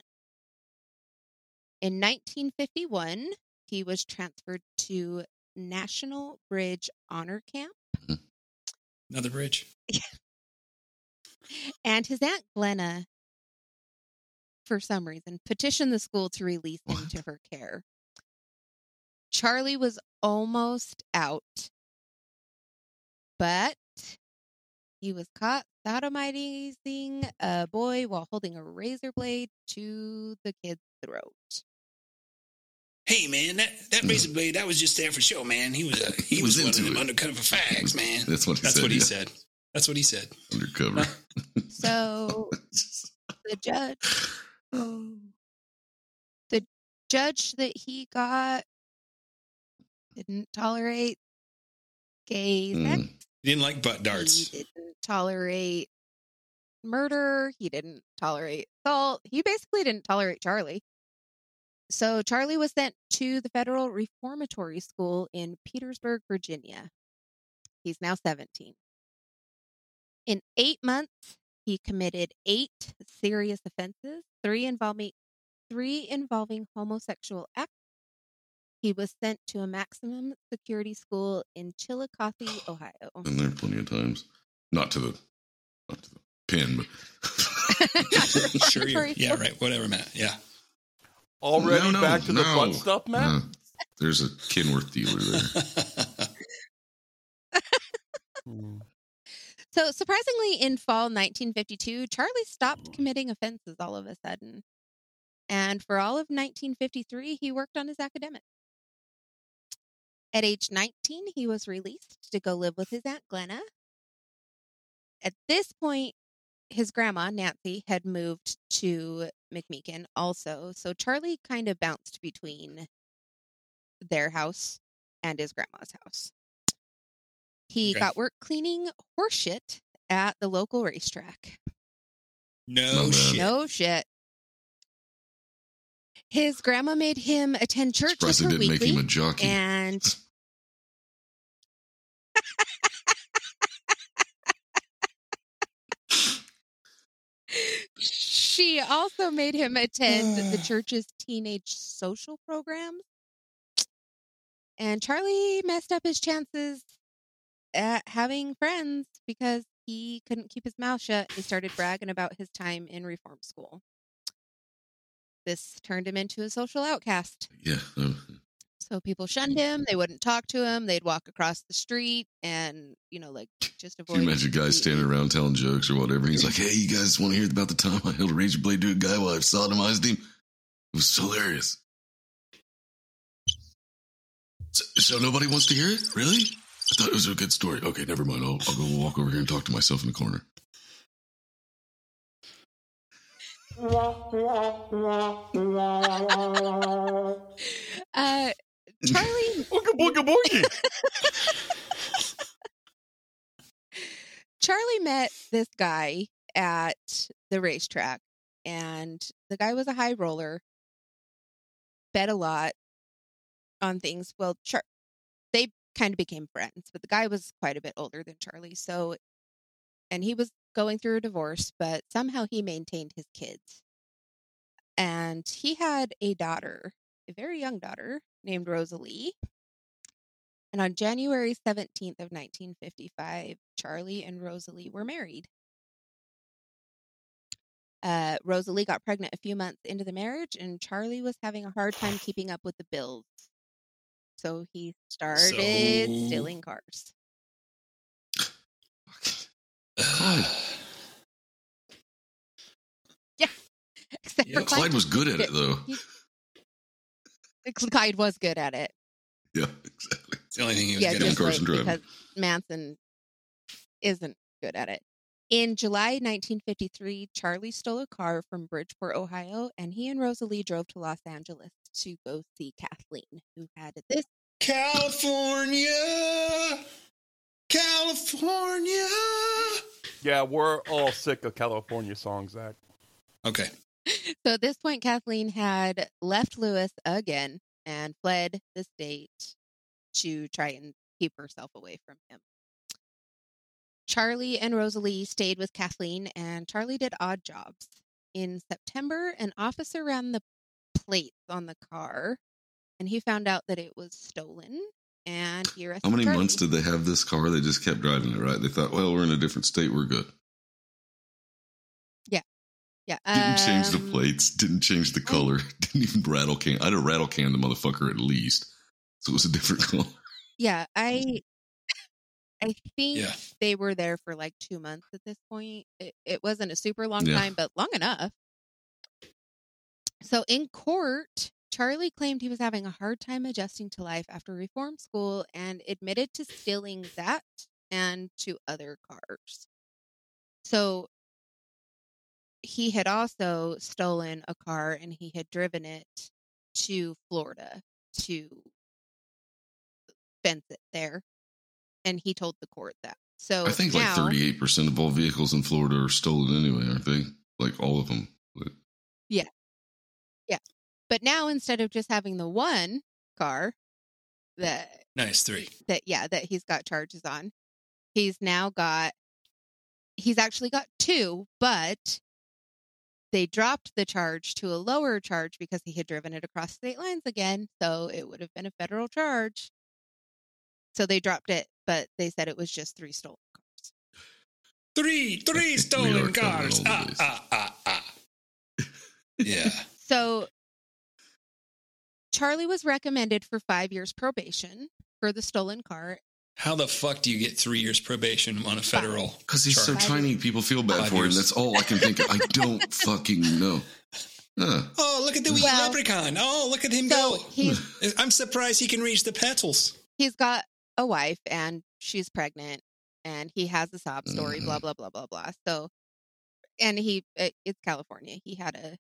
In 1951, he was transferred to National Bridge Honor Camp. Mm-hmm. Another bridge. And his aunt Glenna, for some reason, petitioned the school to release him What? to her care. Charlie was almost out, but he was caught sodomizing a boy while holding a razor blade to the kid's throat. Hey man, that that Mhm. razor blade that was just there for show, man. He was uh, he, He was, was one of into them undercover fags, man. That's what he That's said. what he yeah. said. That's what he said. Undercover. So the judge, the judge that he got didn't tolerate gay sex. Mm. He didn't like butt darts. He didn't tolerate murder. He didn't tolerate assault. He basically didn't tolerate Charlie. So Charlie was sent to the Federal Reformatory School in Petersburg, Virginia. He's now 17. In eight months, he committed eight serious offenses, three involving three involving homosexual acts. He was sent to a maximum security school in Chillicothe, Ohio. Been there plenty of times. Not to the, not to the pen. But Sure, you yeah, right. Whatever, Matt. Yeah. Already No, no, back to the fun stuff, Matt? Uh, there's a Kenworth dealer there. So, surprisingly, in fall 1952, Charlie stopped committing offenses all of a sudden. And for all of 1953, he worked on his academics. At age 19, he was released to go live with his Aunt Glenna. At this point, his grandma, Nancy, had moved to McMechen also. So Charlie kind of bounced between their house and his grandma's house. He Okay. got work cleaning horseshit at the local racetrack. No Not shit. No shit. His grandma made him attend church with Surprised they her didn't make weekly, him a jockey. and she also made him attend the church's teenage social programs. And Charlie messed up his chances at having friends because he couldn't keep his mouth shut. He started bragging about his time in reform school. This turned him into a social outcast. Yeah. So people shunned him. They wouldn't talk to him. They'd walk across the street and, you know, like just avoid. Can you imagine guys standing around telling jokes or whatever? He's like, "Hey, you guys want to hear about the time I held a razor blade to a guy while I sodomized him? It was hilarious." So, so nobody wants to hear it, really? I thought it was a good story. Okay, never mind. I'll, I'll go walk over here and talk to myself in the corner. Uh, Charlie Booga booga boogie. Charlie met this guy at the racetrack, and the guy was a high roller, bet a lot on things. Well, Char- they kind of became friends, but the guy was quite a bit older than Charlie. So, and he was going through a divorce, but somehow he maintained his kids. And he had a daughter, a very young daughter named Rosalie. And on January 17th of 1955, Charlie and Rosalie were married. Uh, Rosalie got pregnant a few months into the marriage, and Charlie was having a hard time keeping up with the bills. So he started So- stealing cars. Clyde. Except Yeah, for Clyde was good at it, though. Clyde was good at it. Yeah, exactly. It's the only thing he was yeah, good Stealing at. just like, driving. because Manson isn't good at it. In July 1953, Charlie stole a car from Bridgeport, Ohio, and he and Rosalie drove to Los Angeles to go see Kathleen, who had at this. California, California. Yeah, we're all sick of California songs, Zach. Okay. So at this point, Kathleen had left Lewis again and fled the state to try and keep herself away from him. Charlie and Rosalie stayed with Kathleen, and Charlie did odd jobs. In September, an officer ran the plates on the car, and he found out that it was stolen. And he arrested How many Charlie. months did they have this car? They just kept driving it, right? They thought, well, we're in a different state. We're good. Yeah, Didn't change the um, plates. Didn't change the color. Didn't even rattle can. I'd have rattle can the motherfucker at least. So it was a different color. Yeah, I I think Yeah. they were there for like two months at this point. It, it wasn't a super long Yeah. time, but long enough. So in court, Charlie claimed he was having a hard time adjusting to life after reform school and admitted to stealing that and to other cars. So he had also stolen a car and he had driven it to Florida to fence it there. And he told the court that. So I think now, like 38% of all vehicles in Florida are stolen anyway, aren't they? Like all of them. But Yeah. Yeah. but now instead of just having the one car that Nice three. that yeah that he's got charges on he's now got he's actually got two but they dropped the charge to a lower charge because he had driven it across state lines again so it would have been a federal charge so they dropped it but they said it was just three stolen cars Three, three stolen cars. Ah, ah, ah, ah. Yeah. So Charlie was recommended for five years probation for the stolen car. How the fuck do you get three years probation on a federal? Because he's so tiny, people feel bad Five for him. That's all I can think of. I don't fucking know. Huh. Oh, look at the wee Well- leprechaun. Oh, look at him So go. I'm surprised he can reach the petals. he's got a wife and she's pregnant and he has a sob story Mhm. blah blah blah blah blah so and he it, it's california he had a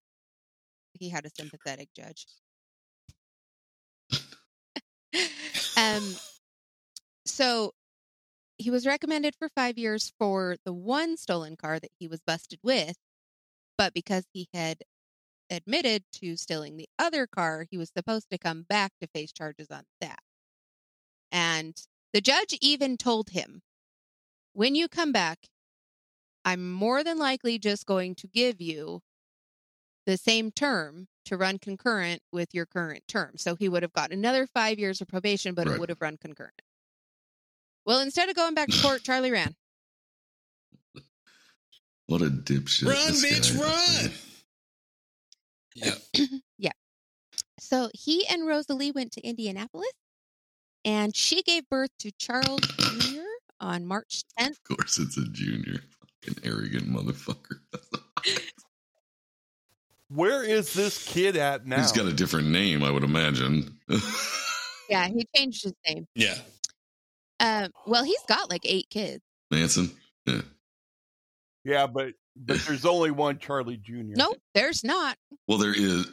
he had a sympathetic judge um so he was recommended for five years for the one stolen car that he was busted with but because he had admitted to stealing the other car he was supposed to come back to face charges on that and the judge even told him, when you come back, I'm more than likely just going to give you the same term to run concurrent with your current term. So he would have got another five years of probation, but Right. it would have run concurrent. Well, instead of going back to court, Charlie ran. What a dipshit. run, this bitch, guy run. Yeah. Yeah. So he and Rosalie went to Indianapolis, and she gave birth to Charles Jr. on March 10th. Of course, it's a junior. Fucking arrogant motherfucker. Where is this kid at now? He's got a different name, I would imagine. Yeah, he changed his name. Yeah. Um, well, he's got like eight kids. Manson. Yeah. yeah, but but there's only one Charlie Jr. No, there's not. Well, there is.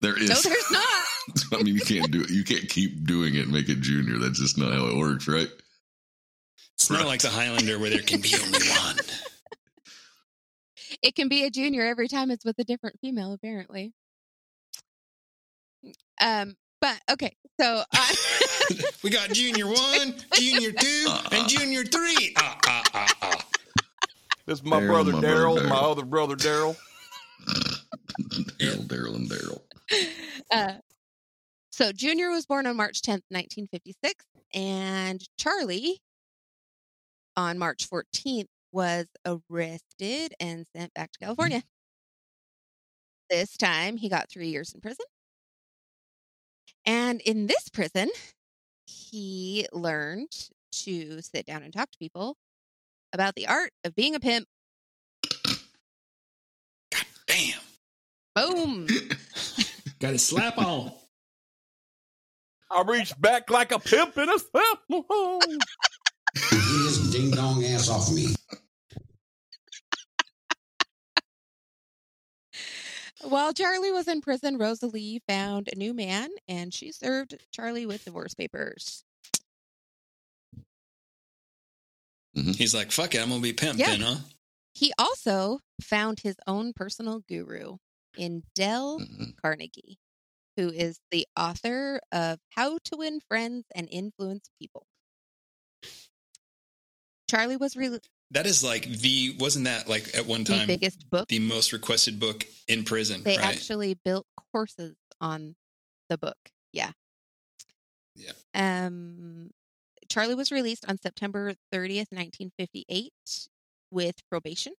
There is. No, there's not. I mean, you can't do it. You can't keep doing it and make it junior. That's just not how it works, right? It's not like the Highlander where there can be only one. It can be a junior every time it's with a different female, apparently. Um, but okay, so uh, We got Junior 1, Junior 2, and Junior 3. Ah, ah. This is my Daryl, brother Daryl, my other brother Daryl. Daryl, Daryl, and Daryl. uh, so Junior was born on March 10th, 1956, and Charlie on March 14th was arrested and sent back to California. This time he got three years in prison. And in this prison, he learned to sit down and talk to people about the art of being a pimp. God Damn. Boom. Got a slap on. I reach back like a pimp in a slap. Get his ding dong ass off me. While Charlie was in prison, Rosalie found a new man and she served Charlie with divorce papers. He's like, fuck it, I'm going to be pimp Yeah. then, huh? He also found his own personal guru in Dale Mhm. Carnegie, who is the author of How to Win Friends and Influence People. Charlie was re- That is like the, wasn't that like at one time the biggest book. the most requested book in prison, They right? actually built courses on the book. Yeah. Yeah. Um, Charlie was released on September 30th, 1958, with probation.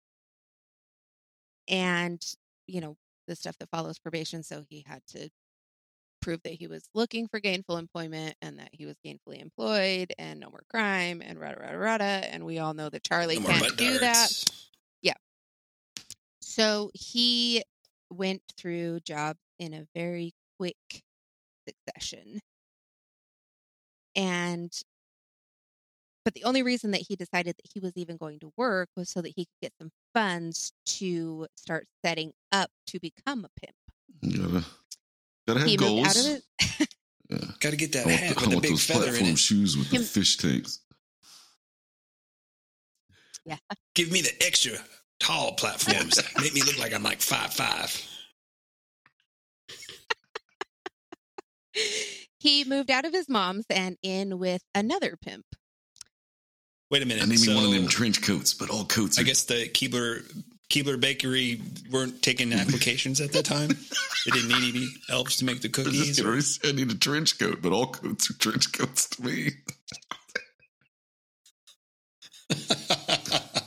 And, you know, the stuff that follows probation. So he had to prove that he was looking for gainful employment and that he was gainfully employed and no more crime and rada, rada, rada. And we all know that Charlie No can't do that. Yeah. So he went through jobs in a very quick succession. And but the only reason that he decided that he was even going to work was so that he could get some funds to start setting up to become a pimp. You gotta, gotta have he moved out of it. Yeah. Got to get that I want, hat the- I with the big those feather in platform it. shoes with the fish tanks. Yeah. Give me the extra tall platforms. Make me look like I'm like five five. he moved out of his mom's and in with another pimp. Wait a minute. I need me so one of them trench coats, but all coats are I guess the Keebler Keebler Bakery weren't taking applications at that time. they didn't need any elves to make the I, just cookies. gonna I need a trench coat, but all coats are trench coats to me.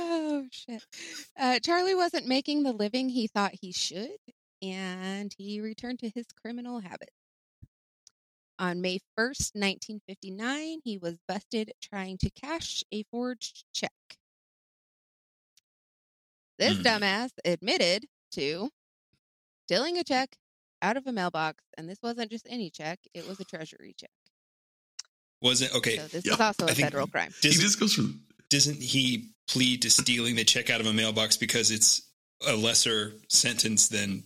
Oh shit. Uh, Charlie wasn't making the living he thought he should, and he returned to his criminal habits. On May 1st, 1959, he was busted trying to cash a forged check. This Hmm. dumbass admitted to stealing a check out of a mailbox, and this wasn't just any check, it was a treasury check. Was it okay? So this yeah, is also I a think- federal crime. He Doesn't, just goes from doesn't he plead to stealing the check out of a mailbox because it's a lesser sentence than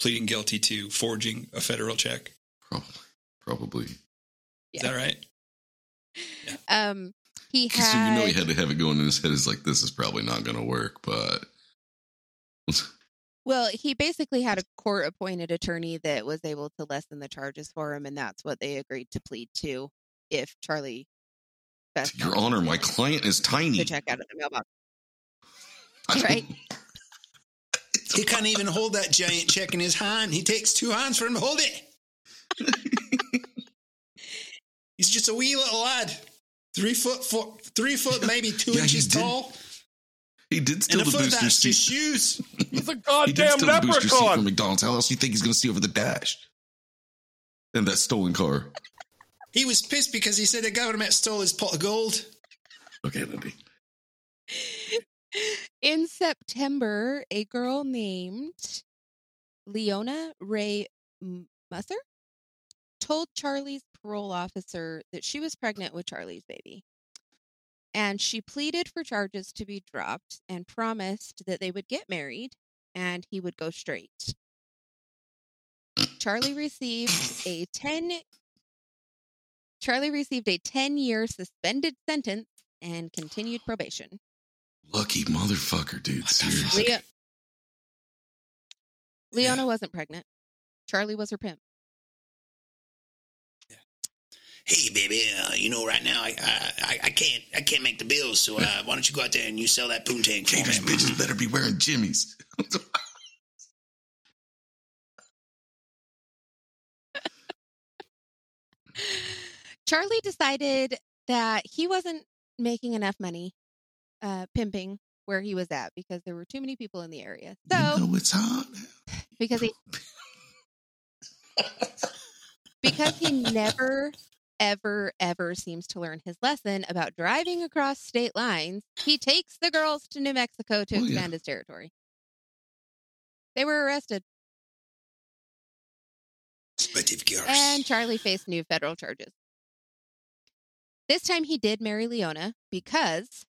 pleading guilty to forging a federal check? probably, probably. Is that right? Yeah. Um, he So you had, know he had to have it going in his head. Is like this is probably not going to work, but well, he basically had a court appointed attorney that was able to lessen the charges for him, and that's what they agreed to plead to if Charlie. Best Your Honor, my client is tiny. the check out of the mailbox. Right. He can't even hold that giant check in his hand. He takes two hands for him to hold it. He's just a wee little lad, three foot, four, three foot, maybe two Yeah, inches did tall, He did steal and the foot booster seat. just shoes. He's a He did goddamn steal the booster seat from leprechaun. McDonald's. How else do you think he's going to steal over the dash? And that stolen car. He was pissed because he said the government stole his pot of gold. Okay, Lindy. In September, a girl named Leona Ray M- Musser told Charlie's parole officer that she was pregnant with Charlie's baby. And she pleaded for charges to be dropped and promised that they would get married and he would go straight. Charlie received a 10 Charlie received a 10 year suspended sentence and continued probation. Lucky motherfucker, dude. Seriously. Leo- Leona wasn't pregnant. Charlie was her pimp. Hey, baby, uh, you know, right now I, I I can't I can't make the bills, so uh, why don't you go out there and you sell that poontang for Chambers me? bitches better be wearing jimmies. Charlie decided that he wasn't making enough money uh, pimping where he was at because there were too many people in the area. So, you know it's hot. because he because he never ever ever seems to learn his lesson about driving across state lines, he takes the girls to New Mexico to Oh, yeah. expand his territory. They were arrested, But of course. and Charlie faced new federal charges. This time he did marry Leona because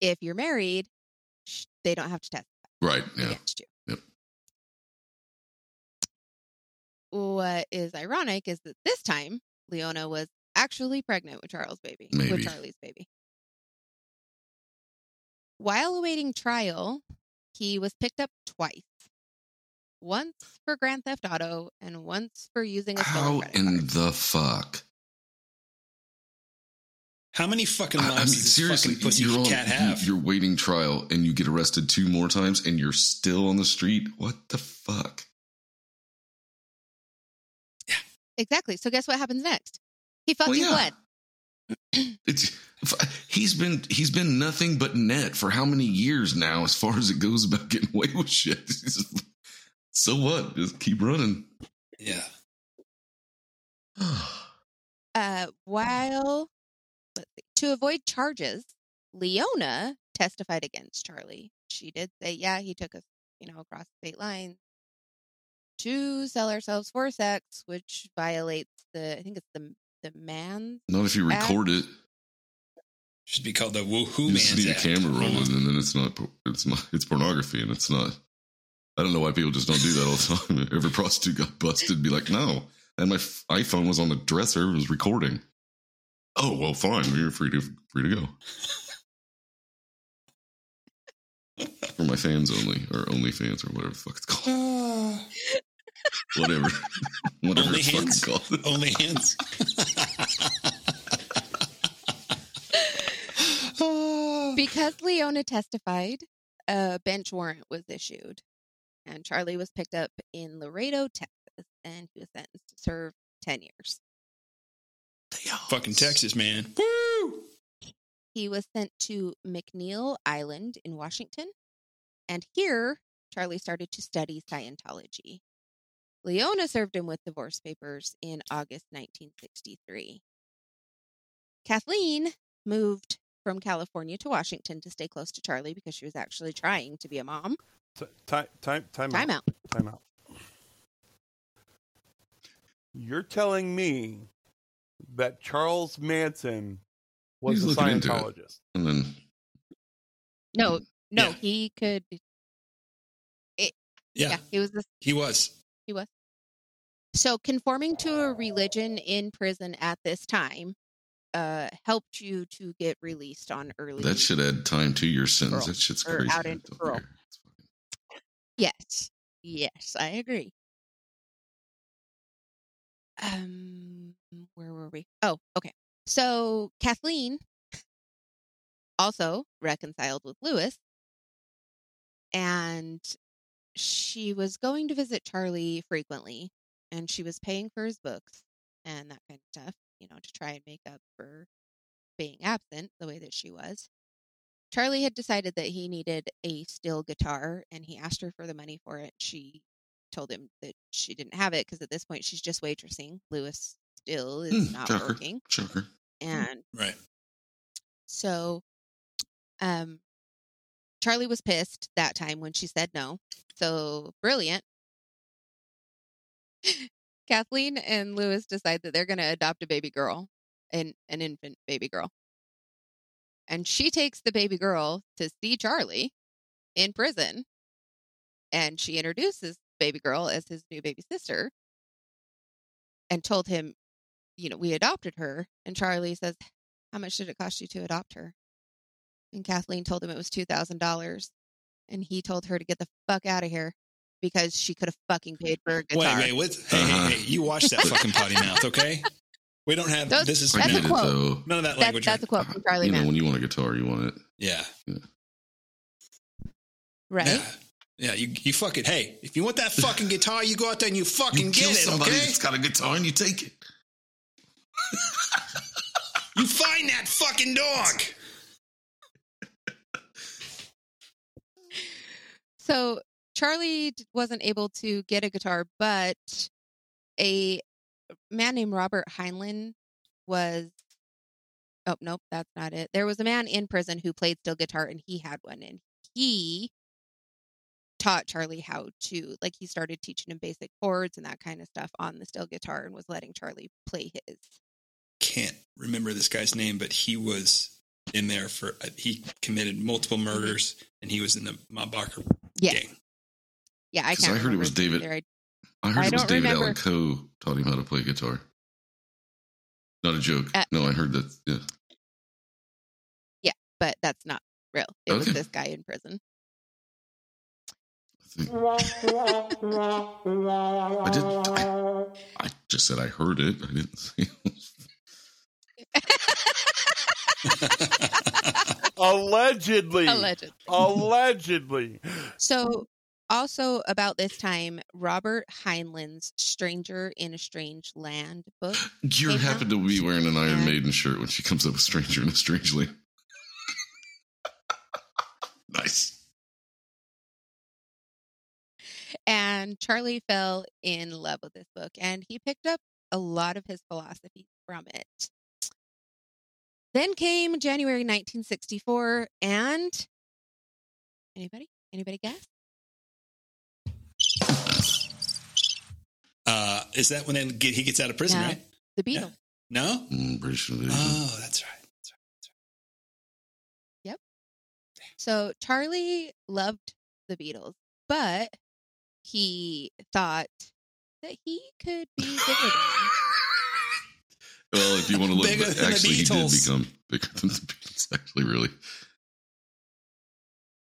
if you're married, they don't have to test Right. Yeah. against you. Yep. What is ironic is that this time Leona was actually pregnant with Charles' baby, Maybe. with Charlie's baby. While awaiting trial, he was picked up twice. Once for grand theft auto and once for using a stolen How credit in the fuck? How many fucking I- lives I mean, does this seriously, fucking pussy you're on, cat have? You're waiting trial and you get arrested two more times and you're still on the street. What the fuck? Exactly. So guess what happens next? He fucking yeah. fled. It's he's been he's been nothing but net for how many years now, as far as it goes about getting away with shit. so what? Just keep running. yeah. Uh, while to avoid charges, Leona testified against Charlie. She did say, "Yeah, he took us, you know, across state lines to sell ourselves for sex, which violates the I think it's the the Mann. Not if you Act. record it. Should be called the Woohoo You just Man's need a camera rolling, uh-huh. and then it's not. It's not. It's pornography, and it's not. I don't know why people just don't do that all the time. Every prostitute got busted, be like, no, and my f- iPhone was on the dresser, it was recording. Oh well, fine. You're free to free to go. For my fans only, or only fans, or whatever the fuck it's called. Whatever, whatever Only it's hands? fucking called. Only hands. Because Leona testified, a bench warrant was issued, and Charlie was picked up in Laredo, Texas, and he was sentenced to serve ten years. Fucking Texas, man. Woo! he was sent to McNeil Island in Washington. And here, Charlie started to study Scientology. Leona served him with divorce papers in August 1963. Kathleen moved from California to Washington to stay close to Charlie because she was actually trying to be a mom. T- time, time, time, Time out. Time out. You're telling me that Charles Manson was He's a looking. Scientologist? And then No, no, Yeah. he could. Yeah, Yeah, he was the he was. He was. So conforming to a religion in prison at this time uh helped you to get released on early. that should add time to your sentence. Parole. That shit's crazy. out into parole. care. It's fucking- Yes. Yes, I agree. Um where were we? Oh, okay. So Kathleen also reconciled with Lewis and she was going to visit Charlie frequently and she was paying for his books and that kind of stuff, you know, to try and make up for being absent the way that she was. Charlie had decided that he needed a steel guitar and he asked her for the money for it. She told him that she didn't have it because at this point she's just waitressing. Lewis still is Hmm, not shocker. working. Shocker. And Right. so um Charlie was pissed that time when she said no. So brilliant. Kathleen and Lewis decide that they're going to adopt a baby girl, an an infant baby girl. And she takes the baby girl to see Charlie in prison. And she introduces the baby girl as his new baby sister and told him, you know, we adopted her. And Charlie says, How much did it cost you to adopt her? And Kathleen told him it was $2,000. And he told her to get the fuck out of here because she could have fucking paid for a guitar. Wait, wait, what? Hey, Uh-huh. hey, hey, you watch that fucking potty mouth, okay? We don't have Those- this is I That's a get it though. none of that That's, language. that's a quote from Charlie You know, Manson, when you want a guitar, you want it. yeah, right? yeah, yeah. You you fucking hey, if you want that fucking guitar, you go out there and you fucking You get kill it, somebody okay? that's got a guitar and you take it. You find that fucking dog. So Charlie wasn't able to get a guitar, but a man named Robert Heinlein was. Oh nope, that's not it. There was a man in prison who played steel guitar, and he had one, and he taught Charlie how to like. He started teaching him basic chords and that kind of stuff on the steel guitar, and was letting Charlie play his. Can't remember this guy's name, but he was in there for uh, he committed multiple murders, and he was in the Ma Barker Yes. gang. Yeah, I 'Cause can't. I heard it was David- I- I heard I it was David remember. Allen Coe taught him how to play guitar. Not a joke. Uh, no, I heard that. Yeah. Yeah, but that's not real. It was this guy in prison. I, think. I did. I, I just said I heard it. I didn't say. Allegedly. Alleged. Allegedly. So, also about this time, Robert Heinlein's "Stranger in a Strange Land" book. You happen out. to be wearing an Iron Maiden shirt when she comes up with "Stranger in a Strange Land." nice. And Charlie fell in love with this book, and he picked up a lot of his philosophy from it. Then came January 1964, and anybody, anybody guess? Uh, is that when they get, he gets out of prison? No. Right? The Yeah. Beatles. No. Mm, British invasion. Oh, that's right. Yep. So Charlie loved the Beatles, but he thought that he could be bigger than them. Well, if you want to look, Bigger back, than the actually, he did become bigger than the Beatles. Actually, really.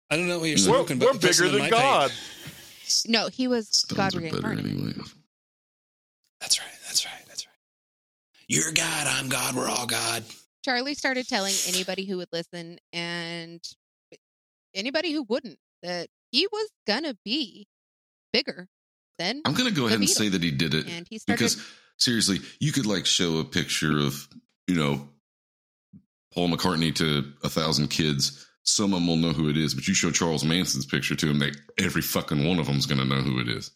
I don't know what you're We're- but We're bigger than my God. page- No, he was God Stones are better reincarnated. anyway. That's right. That's right. That's right. You're God. I'm God. We're all God. Charlie started telling anybody who would listen and anybody who wouldn't that he was gonna be bigger than I'm gonna go The ahead and say that he did it and he started because seriously, you could like show a picture of you know Paul McCartney to a thousand kids, some of them will know who it is. But you show Charles Manson's picture to them, they every fucking one of them's going to know who it is.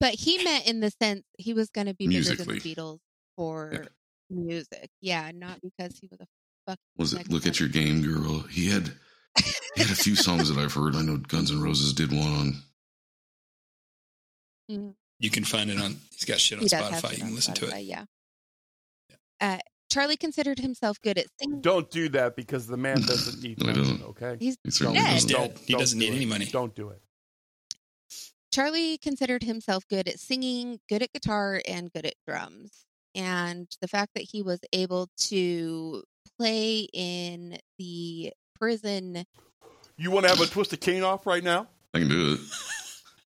But he meant in the sense he was going to be bigger than the Beatles for music. Yeah, not because he was a fucking. Was it "Look at Your Game, Girl"? He had he had a few songs that I've heard. I know Guns N' Roses did one on. Mhm. You can find it on. He's got shit on He Spotify. shit You can on listen to it. Yeah. Uh, Charlie considered himself good at singing. Don't do that because the man doesn't need No, he mention, doesn't. okay? He's He dead. He's doesn't. dead. He doesn't do need it. any money. Don't do it. Charlie considered himself good at singing, good at guitar, and good at drums. And the fact that he was able to play in the prison. You want to have a twisted cane off right now? I can do it.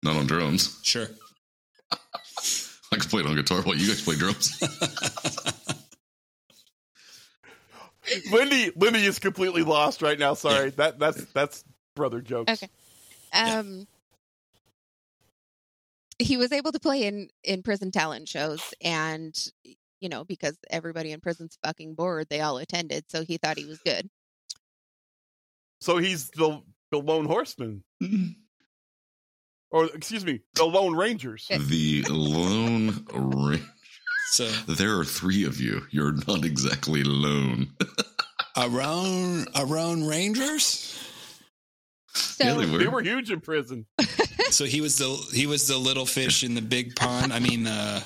Not on drums. Sure. I can play it on guitar while you guys play drums. Lindy, Lindy is completely lost right now. Sorry, that that's that's brother jokes. Okay. Um, he was able to play in in prison talent shows, and you know because everybody in prison's fucking bored, they all attended, so he thought he was good. So he's the the lone horseman, or excuse me, the lone rangers. the Lone Ranger. So There are three of you. You're not exactly alone. around around Rangers. So Yeah, they They were huge in prison. So he was the he was the little fish in the big pond. I mean, uh,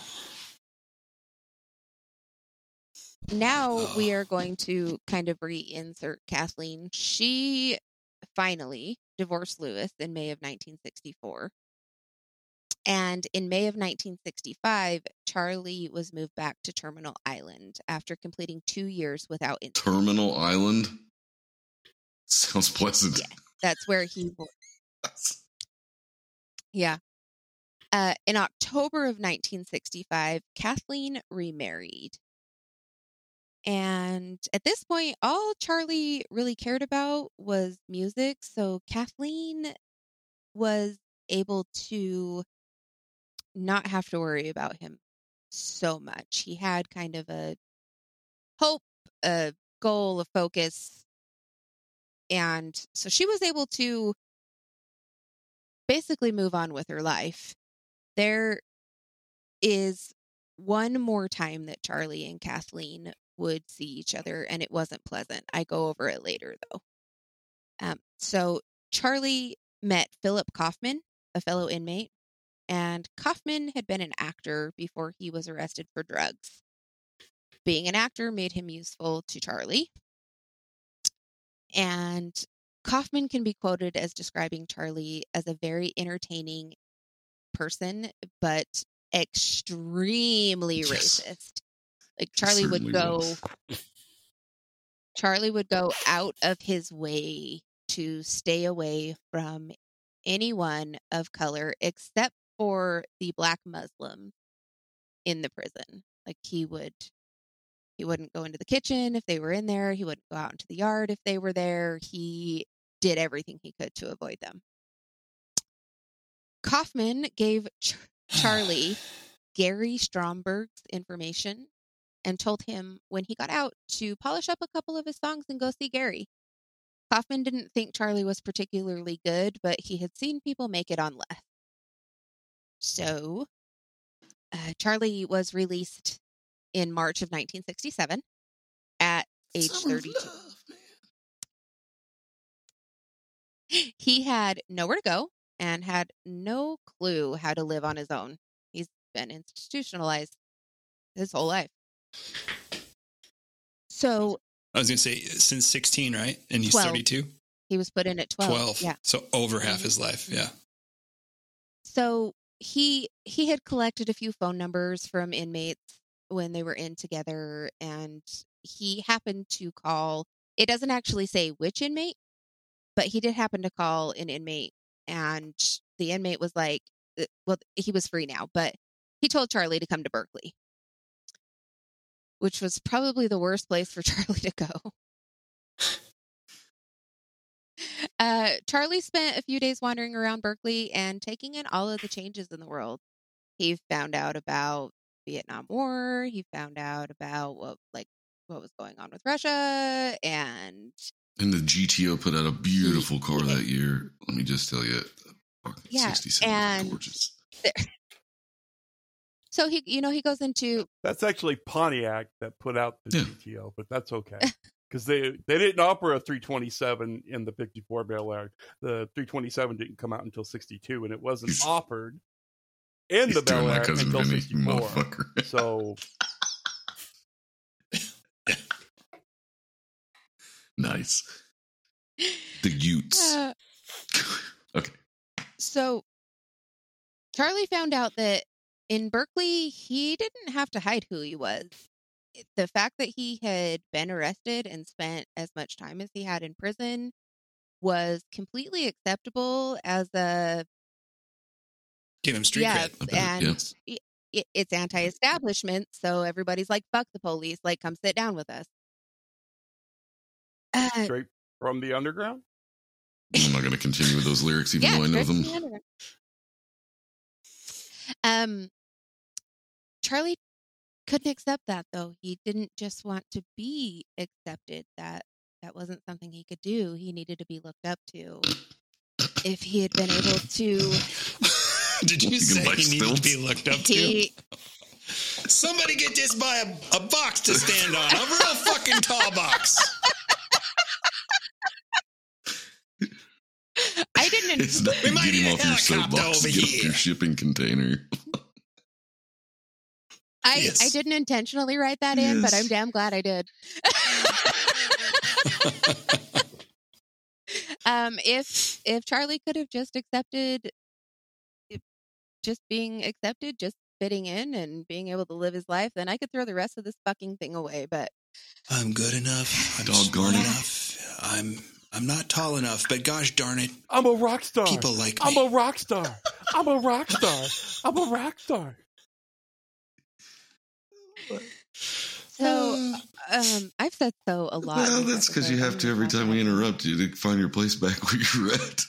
now we are going to kind of reinsert Kathleen. She finally divorced Lewis in May of 1964. And in May of 1965, Charlie was moved back to Terminal Island after completing two years without incident. Terminal Island. Sounds pleasant. Yeah, That's where he Yeah. Uh, in October of 1965, Kathleen remarried. And at this point, all Charlie really cared about was music. So Kathleen was able to not have to worry about him so much. He had kind of a hope, a goal, a focus. And so she was able to basically move on with her life. There is one more time that Charlie and Kathleen would see each other, and it wasn't pleasant. I go over it later, though. Um, so Charlie met Philip Kaufman, a fellow inmate, and Kaufman had been an actor before he was arrested for drugs. Being an actor made him useful to Charlie. And Kaufman can be quoted as describing Charlie as a very entertaining person, but extremely Yes. racist. Like Charlie would go was. Charlie would go out of his way to stay away from anyone of color except for the black Muslim in the prison. Like he would he wouldn't go into the kitchen if they were in there, he wouldn't go out into the yard if they were there. He did everything he could to avoid them. Kaufman gave Ch- Charlie Gary Stromberg's information and told him when he got out to polish up a couple of his songs and go see Gary. Kaufman didn't think Charlie was particularly good, but he had seen people make it on less. So, uh, Charlie was released in March of 1967 at age Summer 32. love. He had nowhere to go and had no clue how to live on his own. He's been institutionalized his whole life. So I was gonna say since sixteen, right? And he's 12. thirty-two. he was put in at 12. 12. Yeah. So over half Mhm. his life. Yeah. So he he had collected a few phone numbers from inmates when they were in together and he happened to call it doesn't actually say which inmate, but he did happen to call an inmate and the inmate was like uh, well he was free now, but he told Charlie to come to Berkeley. Which was probably the worst place for Charlie to go. Uh, Charlie spent a few days wandering around Berkeley and taking in all of the changes in the world. He found out about Vietnam War. He found out about what like what was going on with Russia and And the GTO put out a beautiful car that year. Let me just tell you, fucking Yeah, 67 and- was gorgeous. so he you know he goes into That's actually Pontiac that put out the Yeah. GTO, but that's okay because they they didn't offer a 327 in the 54 Bel Air. The 327 didn't come out until 62, and it wasn't He's- offered in the doing Bel Air until Vinny, 64. So nice. The Utes. uh, okay. so Charlie found out that in Berkeley he didn't have to hide who he was. It- The fact that he had been arrested and spent as much time as he had in prison was completely acceptable as a Give him street yeah, cred. And yeah. i- i- it's anti-establishment, so everybody's like, "Fuck the police! Like, come sit down with us." Uh, straight from the underground. I'm not going to continue with those lyrics, even yeah, though I know them. the. Um, Charlie couldn't accept that though. He didn't just want to be accepted. That that wasn't something he could do. He needed to be looked up to. If he had been able to, Did you You say buy he needed to be looked up to? Somebody get this by a, a box to stand on. A real fucking tall box. I didn't. It's not We might get him a off your helicopter soapbox, over get off your shipping container. I, I didn't intentionally write that in, but I'm damn glad I did. um, if if Charlie could have just accepted, if- just being accepted, just fitting in and being able to live his life, then I could throw the rest of this fucking thing away. But I'm good enough. I'm Doggone smart enough. I'm I'm not tall enough, but gosh darn it, I'm a rock star. people like me. I'm a rock star. I'm a rock star. I'm a rock star. So um, I've said so a lot. Well, that's because you have to every time we interrupt you to find your place back where you're at.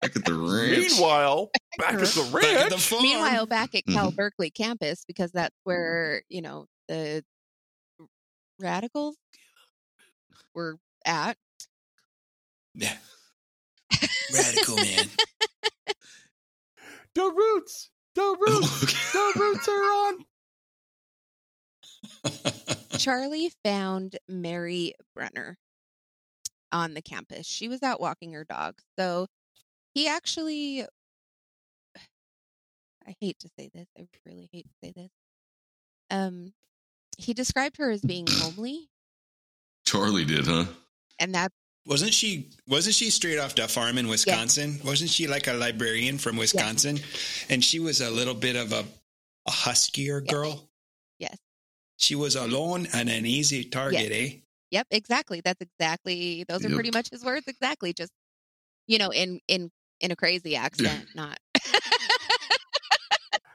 back at the ranch. Meanwhile, back at the Back at ranch, the farm. Meanwhile, back at Cal Mhm. Berkeley campus, because that's where you know the radicals were at. yeah. radical man. the roots, the roots, Okay. the roots are on. Charlie found Mary Brunner on the campus. She was out walking her dog. So he actually, I hate to say this, I really hate to say this. Um, he described her as being homely, Charlie did, huh? and that Wasn't she? Wasn't she straight off the farm in Wisconsin? Wasn't she like a librarian from Wisconsin? And she was a little bit of a, a huskier girl. Yes. She was alone and an easy target, eh? Yep, exactly. That's exactly. Those are Yep. pretty much his words. Exactly. Just you know, in in in a crazy accent, not.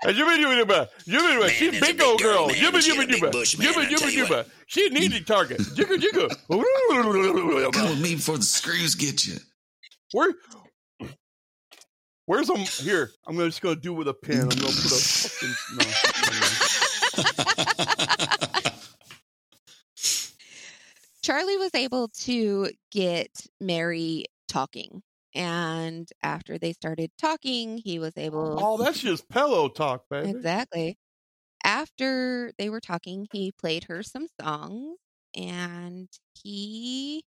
And yibba yibba yibba, yibba yibba. Man, She's big big old girl, girl. man, Yibba and she yibba had a big yibba, bush, man, yibba I tell yibba you yibba. She an easy target. Jigga jigga. Come with me before the screws get you. Where? Where's um? Here, I'm gonna just gonna do with a pen. I'm gonna put a fucking no. never mind. Charlie was able to get Mary talking. And after they started talking, he was able Oh, that's just pillow talk, baby. Exactly. After they were talking, he played her some songs and he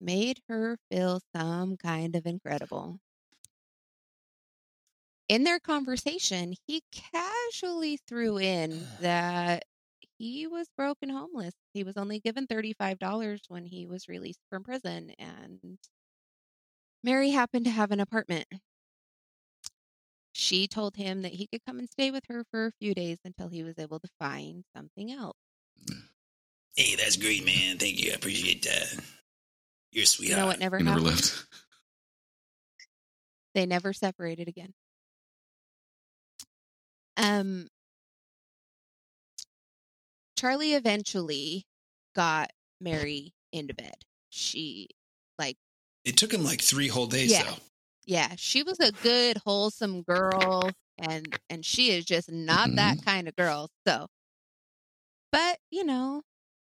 made her feel some kind of incredible. In their conversation, he casually threw in that he was broke and homeless. He was only given $35 when he was released from prison, and Mary happened to have an apartment she told him that he could come and stay with her for a few days until he was able to find something else. Hey, that's great, man. Thank you. I appreciate that. You're a You sweetheart. know what never He never left. They never separated again. Um Charlie eventually got Mary into bed. She like It took him like three whole days, Yeah. though. yeah, she was a good wholesome girl and and she is just not that kind of girl. So but you know,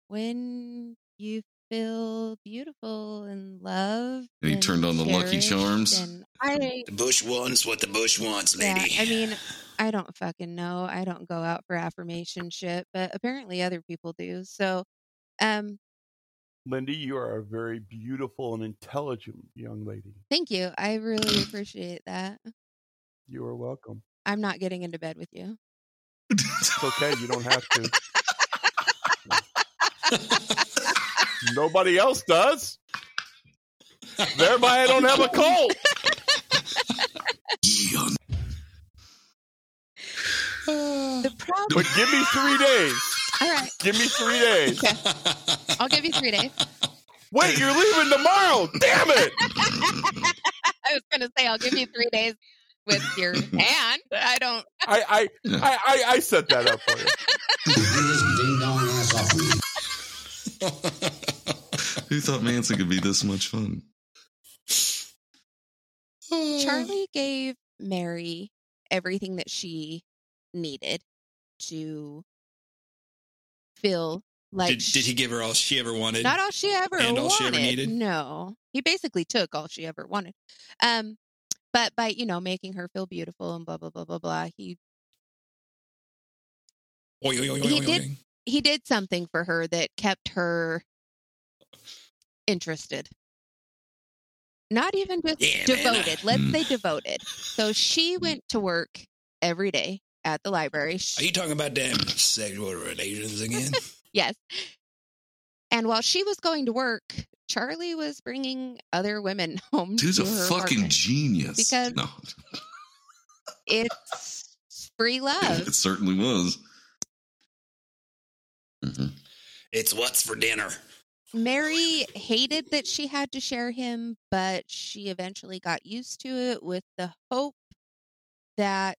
when you feel beautiful and loved, And he turned on the Lucky Charms? and I The bush wants what the bush wants, yeah, lady. I mean, I don't fucking know. I don't go out for affirmation shit, but apparently other people do. So, um, Lindy, you are a very beautiful and intelligent young lady. thank you. I really appreciate that. You are welcome. I'm not getting into bed with you. It's okay. You don't have to. Nobody else does. Thereby, I don't have a cold. The problem, But give me three days. All right, Give me three days. I'll give you three days. Wait, you're leaving tomorrow. Damn it. I was gonna say I'll give you three days with your hand. I don't. I I I, I, I set that up for you. This ding dong ass off me. Who thought Manson could be this much fun? Charlie gave Mary everything that she needed to feel like did, did he give her all she ever wanted? not all she ever and wanted. all she ever needed? No, he basically took all she ever wanted. Um, but by you know making her feel beautiful and blah blah blah blah blah, he oi, oi, oi, He did- he did something for her that kept her interested. Not even just Yeah, man, devoted. Let's Hmm. say devoted. So she went to work every day at the library. Are you talking about damn sexual relations again? yes. And while she was going to work, Charlie was bringing other women home. Dude's to a her fucking genius. Because- no, It's free love. it certainly was. Mhm. it's what's for dinner. Mary hated that she had to share him, but she eventually got used to it with the hope that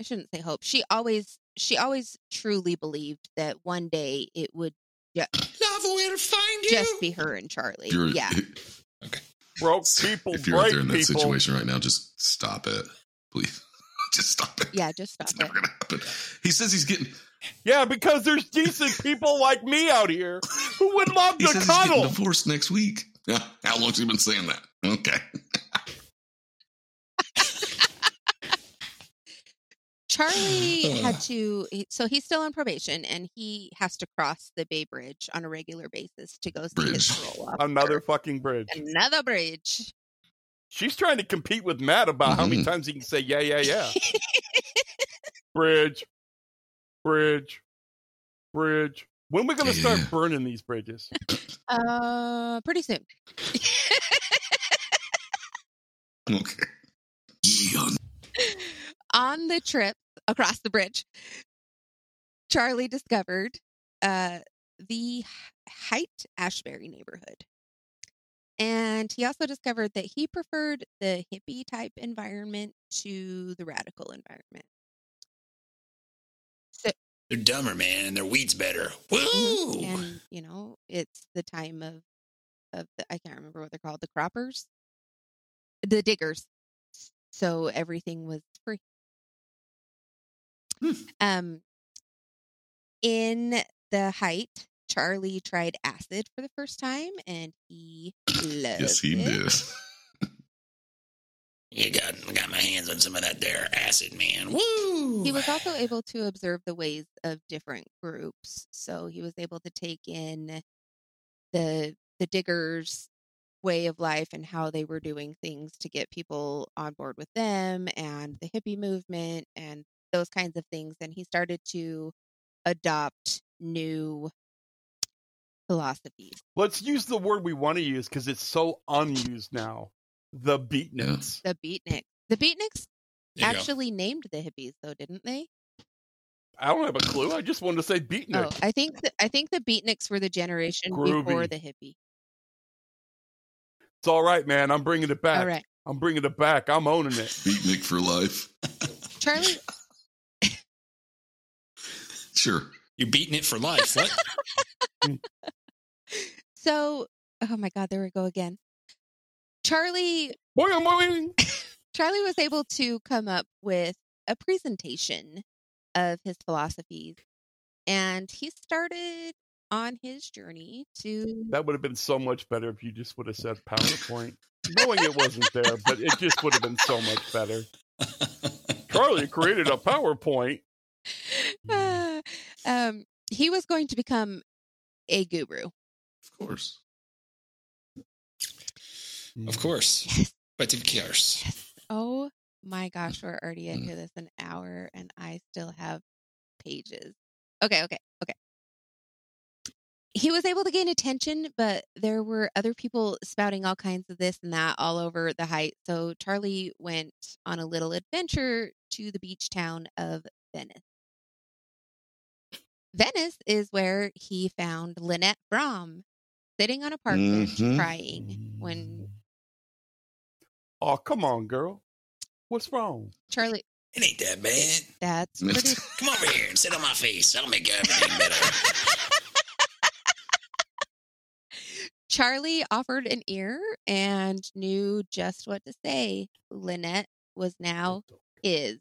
I shouldn't say hope. She always she always truly believed that one day it would ju- Love will find you. just be her and Charlie. If you're, yeah. Broke people if you're out break there in that people. situation right now, just stop it, please. just stop it. Yeah, just stop It's it. never gonna happen. He says he's getting. Yeah, because there's decent people like me out here who would love He to says he's getting cuddle. divorced next week. Yeah, how long's he been saying that? Okay. Charlie had to so he's still on probation and he has to cross the Bay Bridge on a regular basis to go see Bridge. his parole. Another fucking bridge. another bridge. She's trying to compete with Matt about how many times he can say yeah, yeah, yeah. bridge, bridge, bridge. When we're we going to Yeah. start burning these bridges? Uh pretty soon. Okay. Eon. on the trip across the bridge, Charlie discovered uh, the Height Ashbury neighborhood. And he also discovered that he preferred the hippie type environment to the radical environment. So, They're dumber, man, and their weed's better. Woo! Mhm. and you know, it's the time of of the I can't remember what they're called, the croppers, the diggers. So everything was. Hmm. Um, in the Haight, Charlie tried acid for the first time, and he loved Yes, he it. did. You got, got my hands on some of that there acid, man. Woo! He was also able to observe the ways of different groups. So he was able to take in the the diggers way of life and how they were doing things to get people on board with them and the hippie movement and those kinds of things and he started to adopt new philosophies Let's use the word we want to use because it's so unused now. The beatniks. the beatniks the beatniks There you go. actually named the hippies though didn't they I don't have a clue. I just wanted to say beatnik. oh i think the, i think the beatniks were the generation before the hippie It's all right, man. I'm bringing it back. all right I'm bringing it back. I'm owning it. Beatnik for life. charlie Sure. You're beating it for life. What? So, oh my God, there we go again. Charlie, Boing, boing. Charlie was able to come up with a presentation of his philosophies and he started on his journey to That would have been so much better if you just would have said PowerPoint. Knowing it wasn't there, but it just would have been so much better. Charlie created a PowerPoint. Mm. Um he was going to become a guru. Of course. Of course. But of course. Oh my gosh, we're already into this an hour and I still have pages. Okay, okay, okay. He was able to gain attention, but there were other people spouting all kinds of this and that all over the Haight. So Charlie went on a little adventure to the beach town of Venice. Venice is where he found Lynette Fromme sitting on a park bench Mhm. crying when Oh, come on, girl. What's wrong? Charlie. It ain't that bad. That's pretty. Come over here and sit on my face. That'll make everything better. Charlie offered an ear and knew just what to say. Lynette was now his.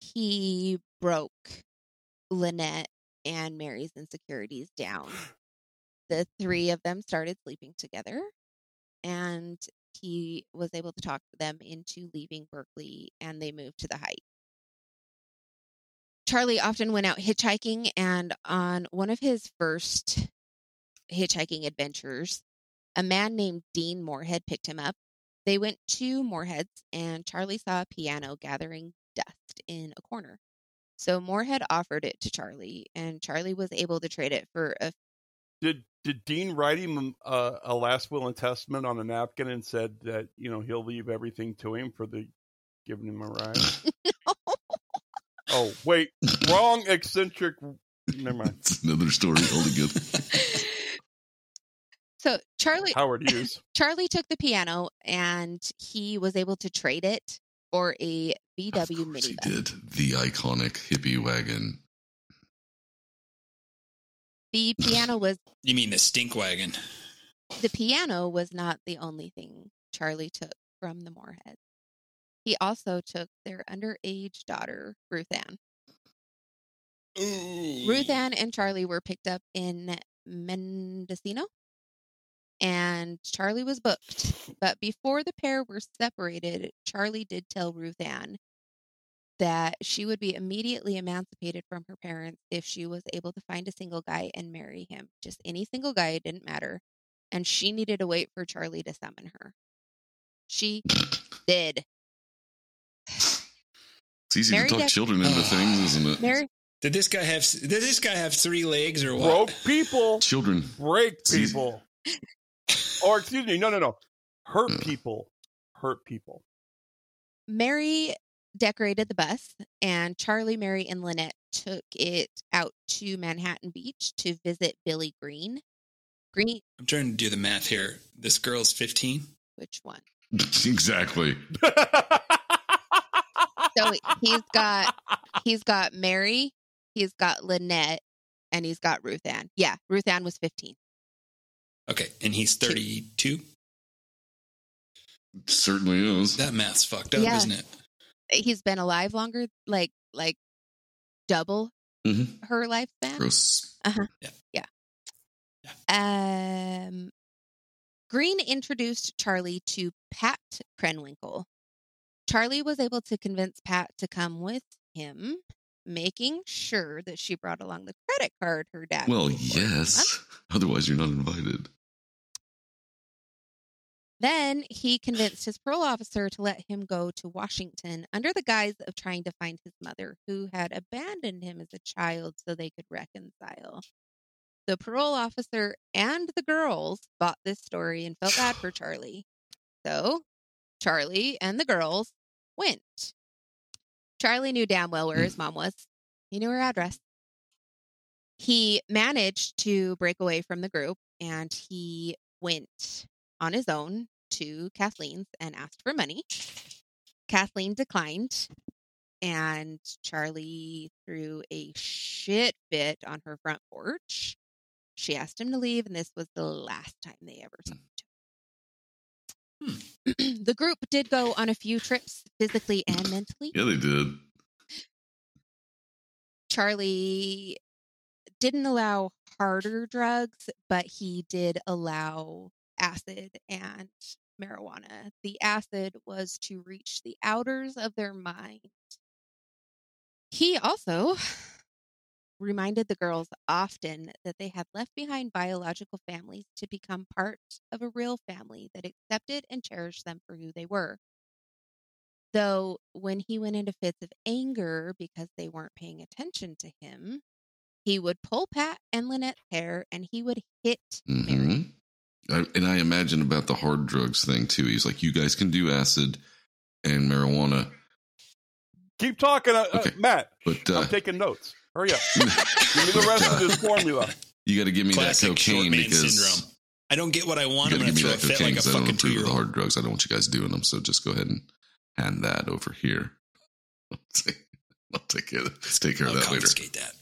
He broke Lynette and Mary's insecurities down. The three of them started sleeping together, and he was able to talk them into leaving Berkeley and they moved to the Heights. Charlie often went out hitchhiking, and on one of his first hitchhiking adventures, a man named Dean Moorhead picked him up. They went to Moorhead's, and Charlie saw a piano gathering dust in a corner. So Moorhead offered it to Charlie, and Charlie was able to trade it for a. Did did Dean write him um, a, a last will and testament on a napkin and said that you know he'll leave everything to him for the giving him a ride? oh wait, wrong eccentric. Never mind. It's another story altogether. So Charlie Howard Hughes. Charlie took the piano, and he was able to trade it for a VW He minibus. did the iconic hippie wagon. The piano was You mean the stink wagon? the piano was not the only thing Charlie took from the Moorheads. He also took their underage daughter, Ruth Ann. Ruth Ann and Charlie were picked up in Mendocino, and Charlie was booked. But before the pair were separated, Charlie did tell Ruth Ann that she would be immediately emancipated from her parents if she was able to find a single guy and marry him. Just any single guy, it didn't matter. And she needed to wait for Charlie to summon her. She did. It's easy Mary to talk Dec- children into things, isn't it? Mary, Did this guy have? Did this guy have three legs or what? Broke people Children. break people. Or excuse me, no, no, no. Hurt mm. people. Hurt people. Mary decorated the bus, and Charlie, Mary, and Lynette took it out to Manhattan Beach to visit Billy Green. Green, I'm trying to do the math here. This girl's 15. which one? exactly. So he's got he's got Mary, he's got Lynette, and he's got Ruth Ann. Yeah, Ruth Ann was fifteen. Okay, and he's 32. Certainly is. That math's fucked up, Yeah. isn't it? He's been alive longer, like like double Mhm. her lifespan. Gross. Uh huh. Yeah. Yeah. Um, Green introduced Charlie to Pat Krenwinkel. Charlie was able to convince Pat to come with him, making sure that she brought along the credit card her dad. Well, yes. Otherwise, you're not invited. Then he convinced his parole officer to let him go to Washington under the guise of trying to find his mother, who had abandoned him as a child so they could reconcile. The parole officer and the girls bought this story and felt bad for Charlie. So Charlie and the girls went. Charlie knew damn well where mm. his mom was, he knew her address. He managed to break away from the group and he went on his own to Kathleen's and asked for money. Kathleen declined, and Charlie threw a shit fit on her front porch. She asked him to leave, and this was the last time they ever saw each other. the group did go on a few trips, physically and mentally. Yeah, they did. Charlie didn't allow harder drugs, but he did allow acid and marijuana. The acid was to reach the outers of their mind. He also reminded the girls often that they had left behind biological families to become part of a real family that accepted and cherished them for who they were. Though when he went into fits of anger because they weren't paying attention to him, he would pull Pat and Lynette's hair and he would hit Mary. hmm I, and I imagine about the hard drugs thing too. He's like, you guys can do acid and marijuana, Keep talking, uh, Okay. uh, Matt. but uh, I'm taking notes. Hurry up. Give me the rest of this formula. you got to give me Classic that cocaine because syndrome. I don't get what I you want. got I'm to going give to me throw a that fit cocaine like a 'cause I don't fucking approve two of year the old. hard drugs. I don't want you guys doing them. So just go ahead and hand that over here. I'll take, I'll take care of, take care I'll that later. confiscate that.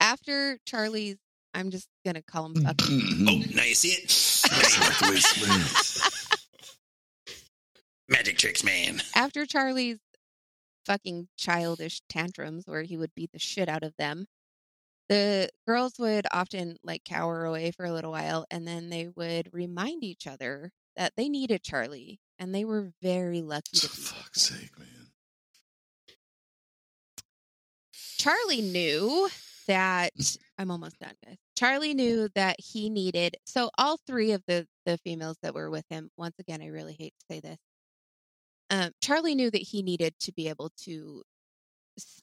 After Charlie's, I'm just going to call him fucking. Mhm. Oh, now you see it? That's the way it smells. Magic tricks, man. after Charlie's fucking childish tantrums where he would beat the shit out of them, the girls would often like cower away for a little while and then they would remind each other that they needed Charlie and they were very lucky For to be fuck's sake, man. Charlie knew that mm. I'm almost done, guys. Charlie knew that he needed so all three of the the females that were with him. Once again, I really hate to say this. Um, Charlie knew that he needed to be able to s-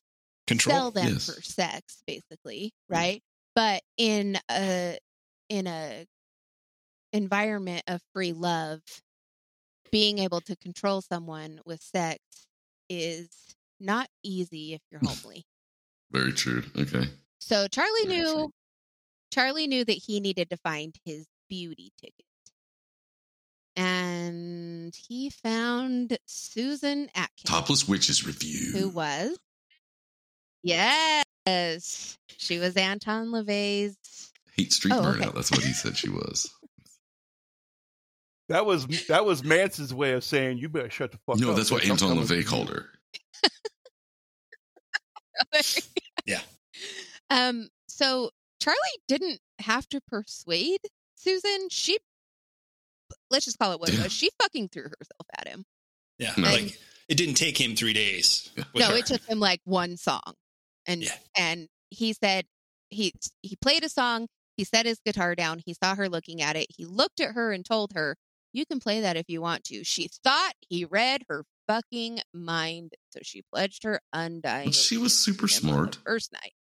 Control. sell them Yes. for sex, basically, right? But in a in a environment of free love, being able to control someone with sex is not easy if you're homely. Very true. Okay. So Charlie Very knew true. Charlie knew that he needed to find his beauty ticket. And he found Susan Atkins, Topless Witches Review. who was Yes. She was Anton LaVey's Haight Street Oh, Burnout. okay. That's what he said she was. That was that was Mance's way of saying you better shut the fuck up. no, that's what Anton coming LaVey called her. Yeah. Um so Charlie didn't have to persuade Susan. She let's just call it what it was. She fucking threw herself at him. Yeah. No. Like it didn't take him three days. no, her. it took him like one song, and Yeah. and he said he he played a song. He set his guitar down. He saw her looking at it. He looked at her and told her, "You can play that if you want to." She thought he read her fucking mind, so she pledged her undying. She was super him the smart. First night.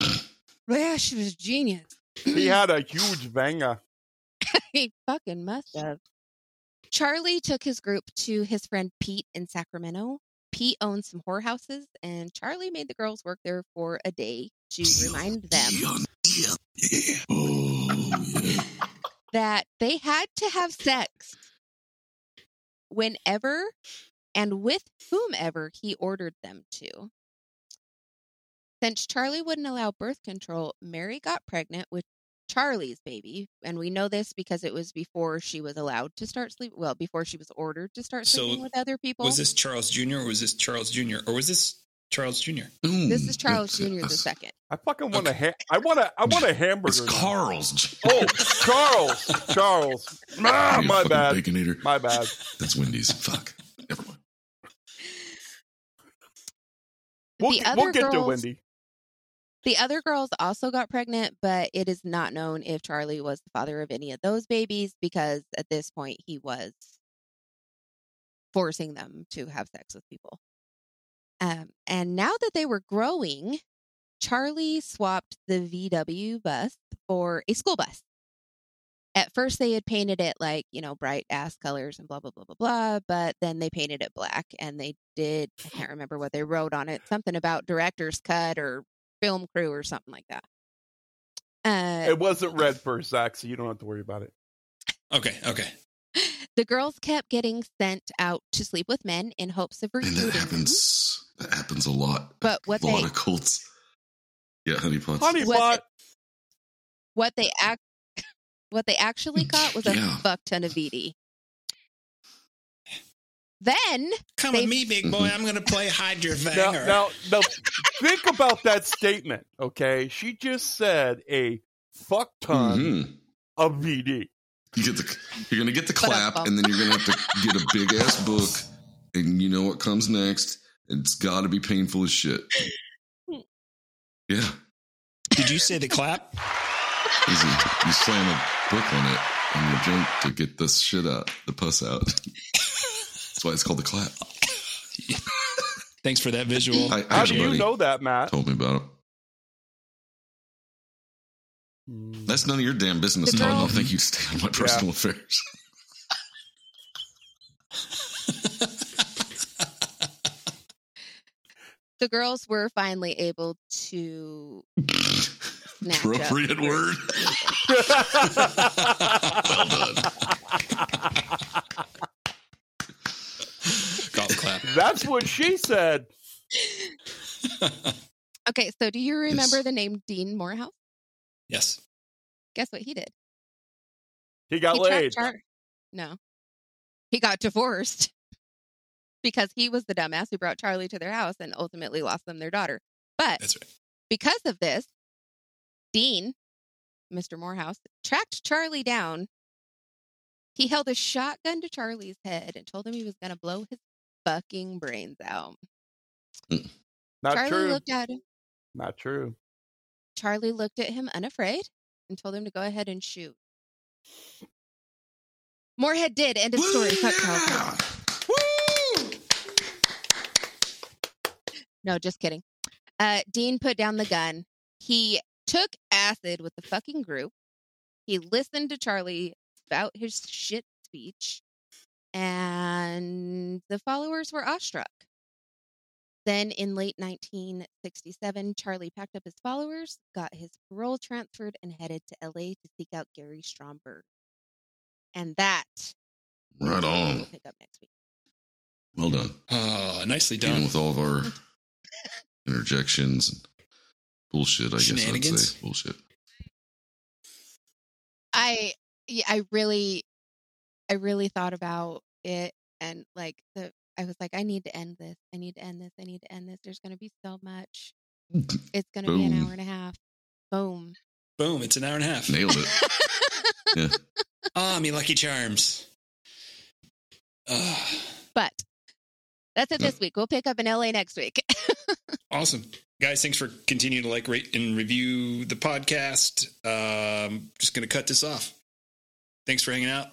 yeah, she was genius. He had a huge banger. he fucking must have. Charlie took his group to his friend Pete in Sacramento. Pete owned some whorehouses, and Charlie made the girls work there for a day to remind them. Oh, that they had to have sex whenever and with whomever he ordered them to. Since Charlie wouldn't allow birth control, Mary got pregnant with Charlie's baby, and we know this because it was before she was allowed to start sleeping. Well, before she was ordered to start So, sleeping with other people. Was this Charles Jr. or was this Charles Jr. or was this Charles Jr.? Ooh, this is Charles Jr. the second. I fucking want a ha- I want a I want a hamburger. It's now. Carl's. Oh, Charles, Charles. Ah, my fucking bad, Baconator. my bad. That's Wendy's. Fuck. Never mind. We'll, The get- other we'll get to Wendy. The other girls also got pregnant, but it is not known if Charlie was the father of any of those babies because at this point he was forcing them to have sex with people. Um, and now that they were growing, Charlie swapped the VW bus for a school bus. At first, they had painted it like, you know, bright ass colors and blah, blah, blah, blah, blah. But then they painted it black and they did, I can't remember what they wrote on it, something about director's cut or film crew or something like that. Uh, It wasn't red first, Zach, so you don't have to worry about it. Okay, okay. the girls kept getting sent out to sleep with men in hopes of And recruiting that them. happens. That happens a lot. But what a lot they of cults. Yeah, honeypots. Honey Was pot. what they act what they actually got was a Yeah. fuck ton of VD. Then Come They- with me, big boy. I'm going to play hide your Now, now, now, think about that statement. Okay, she just said a fuck ton Mhm. of VD. You get the you're gonna get the clap, and then you're gonna have to get a big ass book, and you know what comes next. It's got to be painful as shit. Yeah, Did you say the clap? easy. You slam a book on it on your junk to get this shit out, the puss out. That's why it's called the clap. Thanks for that visual. I, I How do you know that, Matt? told me about it. Mm. That's none of your damn business, The Todd. I don't think you stay on my personal affairs. the girls were finally able to Appropriate word. well done. Golf clap. That's what she said. Okay, so do you remember Yes. the name Dean Moorehouse? Yes. Guess what he did? He got he laid. Char- no, he got divorced because he was the dumbass who brought Charlie to their house and ultimately lost them their daughter. But That's right. because of this, Dean, Mr. Moorehouse, tracked Charlie down. He held a shotgun to Charlie's head and told him he was going to blow his fucking brains out. Not Charlie true. looked at him. Not true. Charlie looked at him unafraid and told him to go ahead and shoot. Moorhead did. End of story. Fuck Manson. No, just kidding. Uh, Dean put down the gun. He took acid with the fucking group. He listened to Charlie about his shit speech, and the followers were awestruck. Then, in late 1967, Charlie packed up his followers, got his parole transferred, and headed to LA to seek out Gary Stromberg. And that Right on. We'll pick up next week. Well done. Oh, nicely done. Even done. with all of our interjections and bullshit, I guess I'd say bullshit. I yeah, I really I really thought about it and like the I was like I need to end this. I need to end this. I need to end this. There's going to be so much. It's going to be an hour and a half. Boom. Boom. It's an hour and a half. Nailed it. Yeah. Ah, me lucky charms. Ah, But that's it this week. We'll pick up in LA next week. awesome. Guys, thanks for continuing to like, rate, and review the podcast. Um, just going to cut this off. Thanks for hanging out.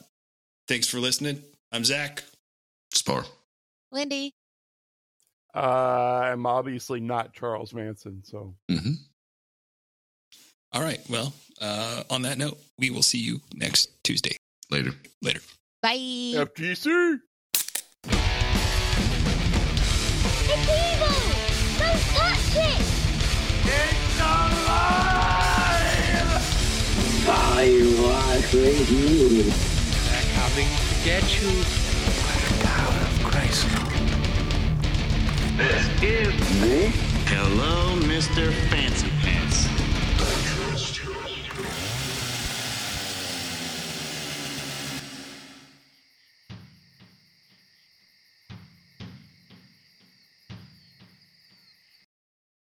Thanks for listening. I'm Zach. Spar. Lindy. Uh, I'm obviously not Charles Manson, so Mm-hmm. All right. Well, uh, on that note, we will see you next Tuesday. Later. Later. Bye. FTC. It's evil! Don't touch it! They're coming to get you. Cloud of Grace. This is me. Hello, Mr. Fancy Pants.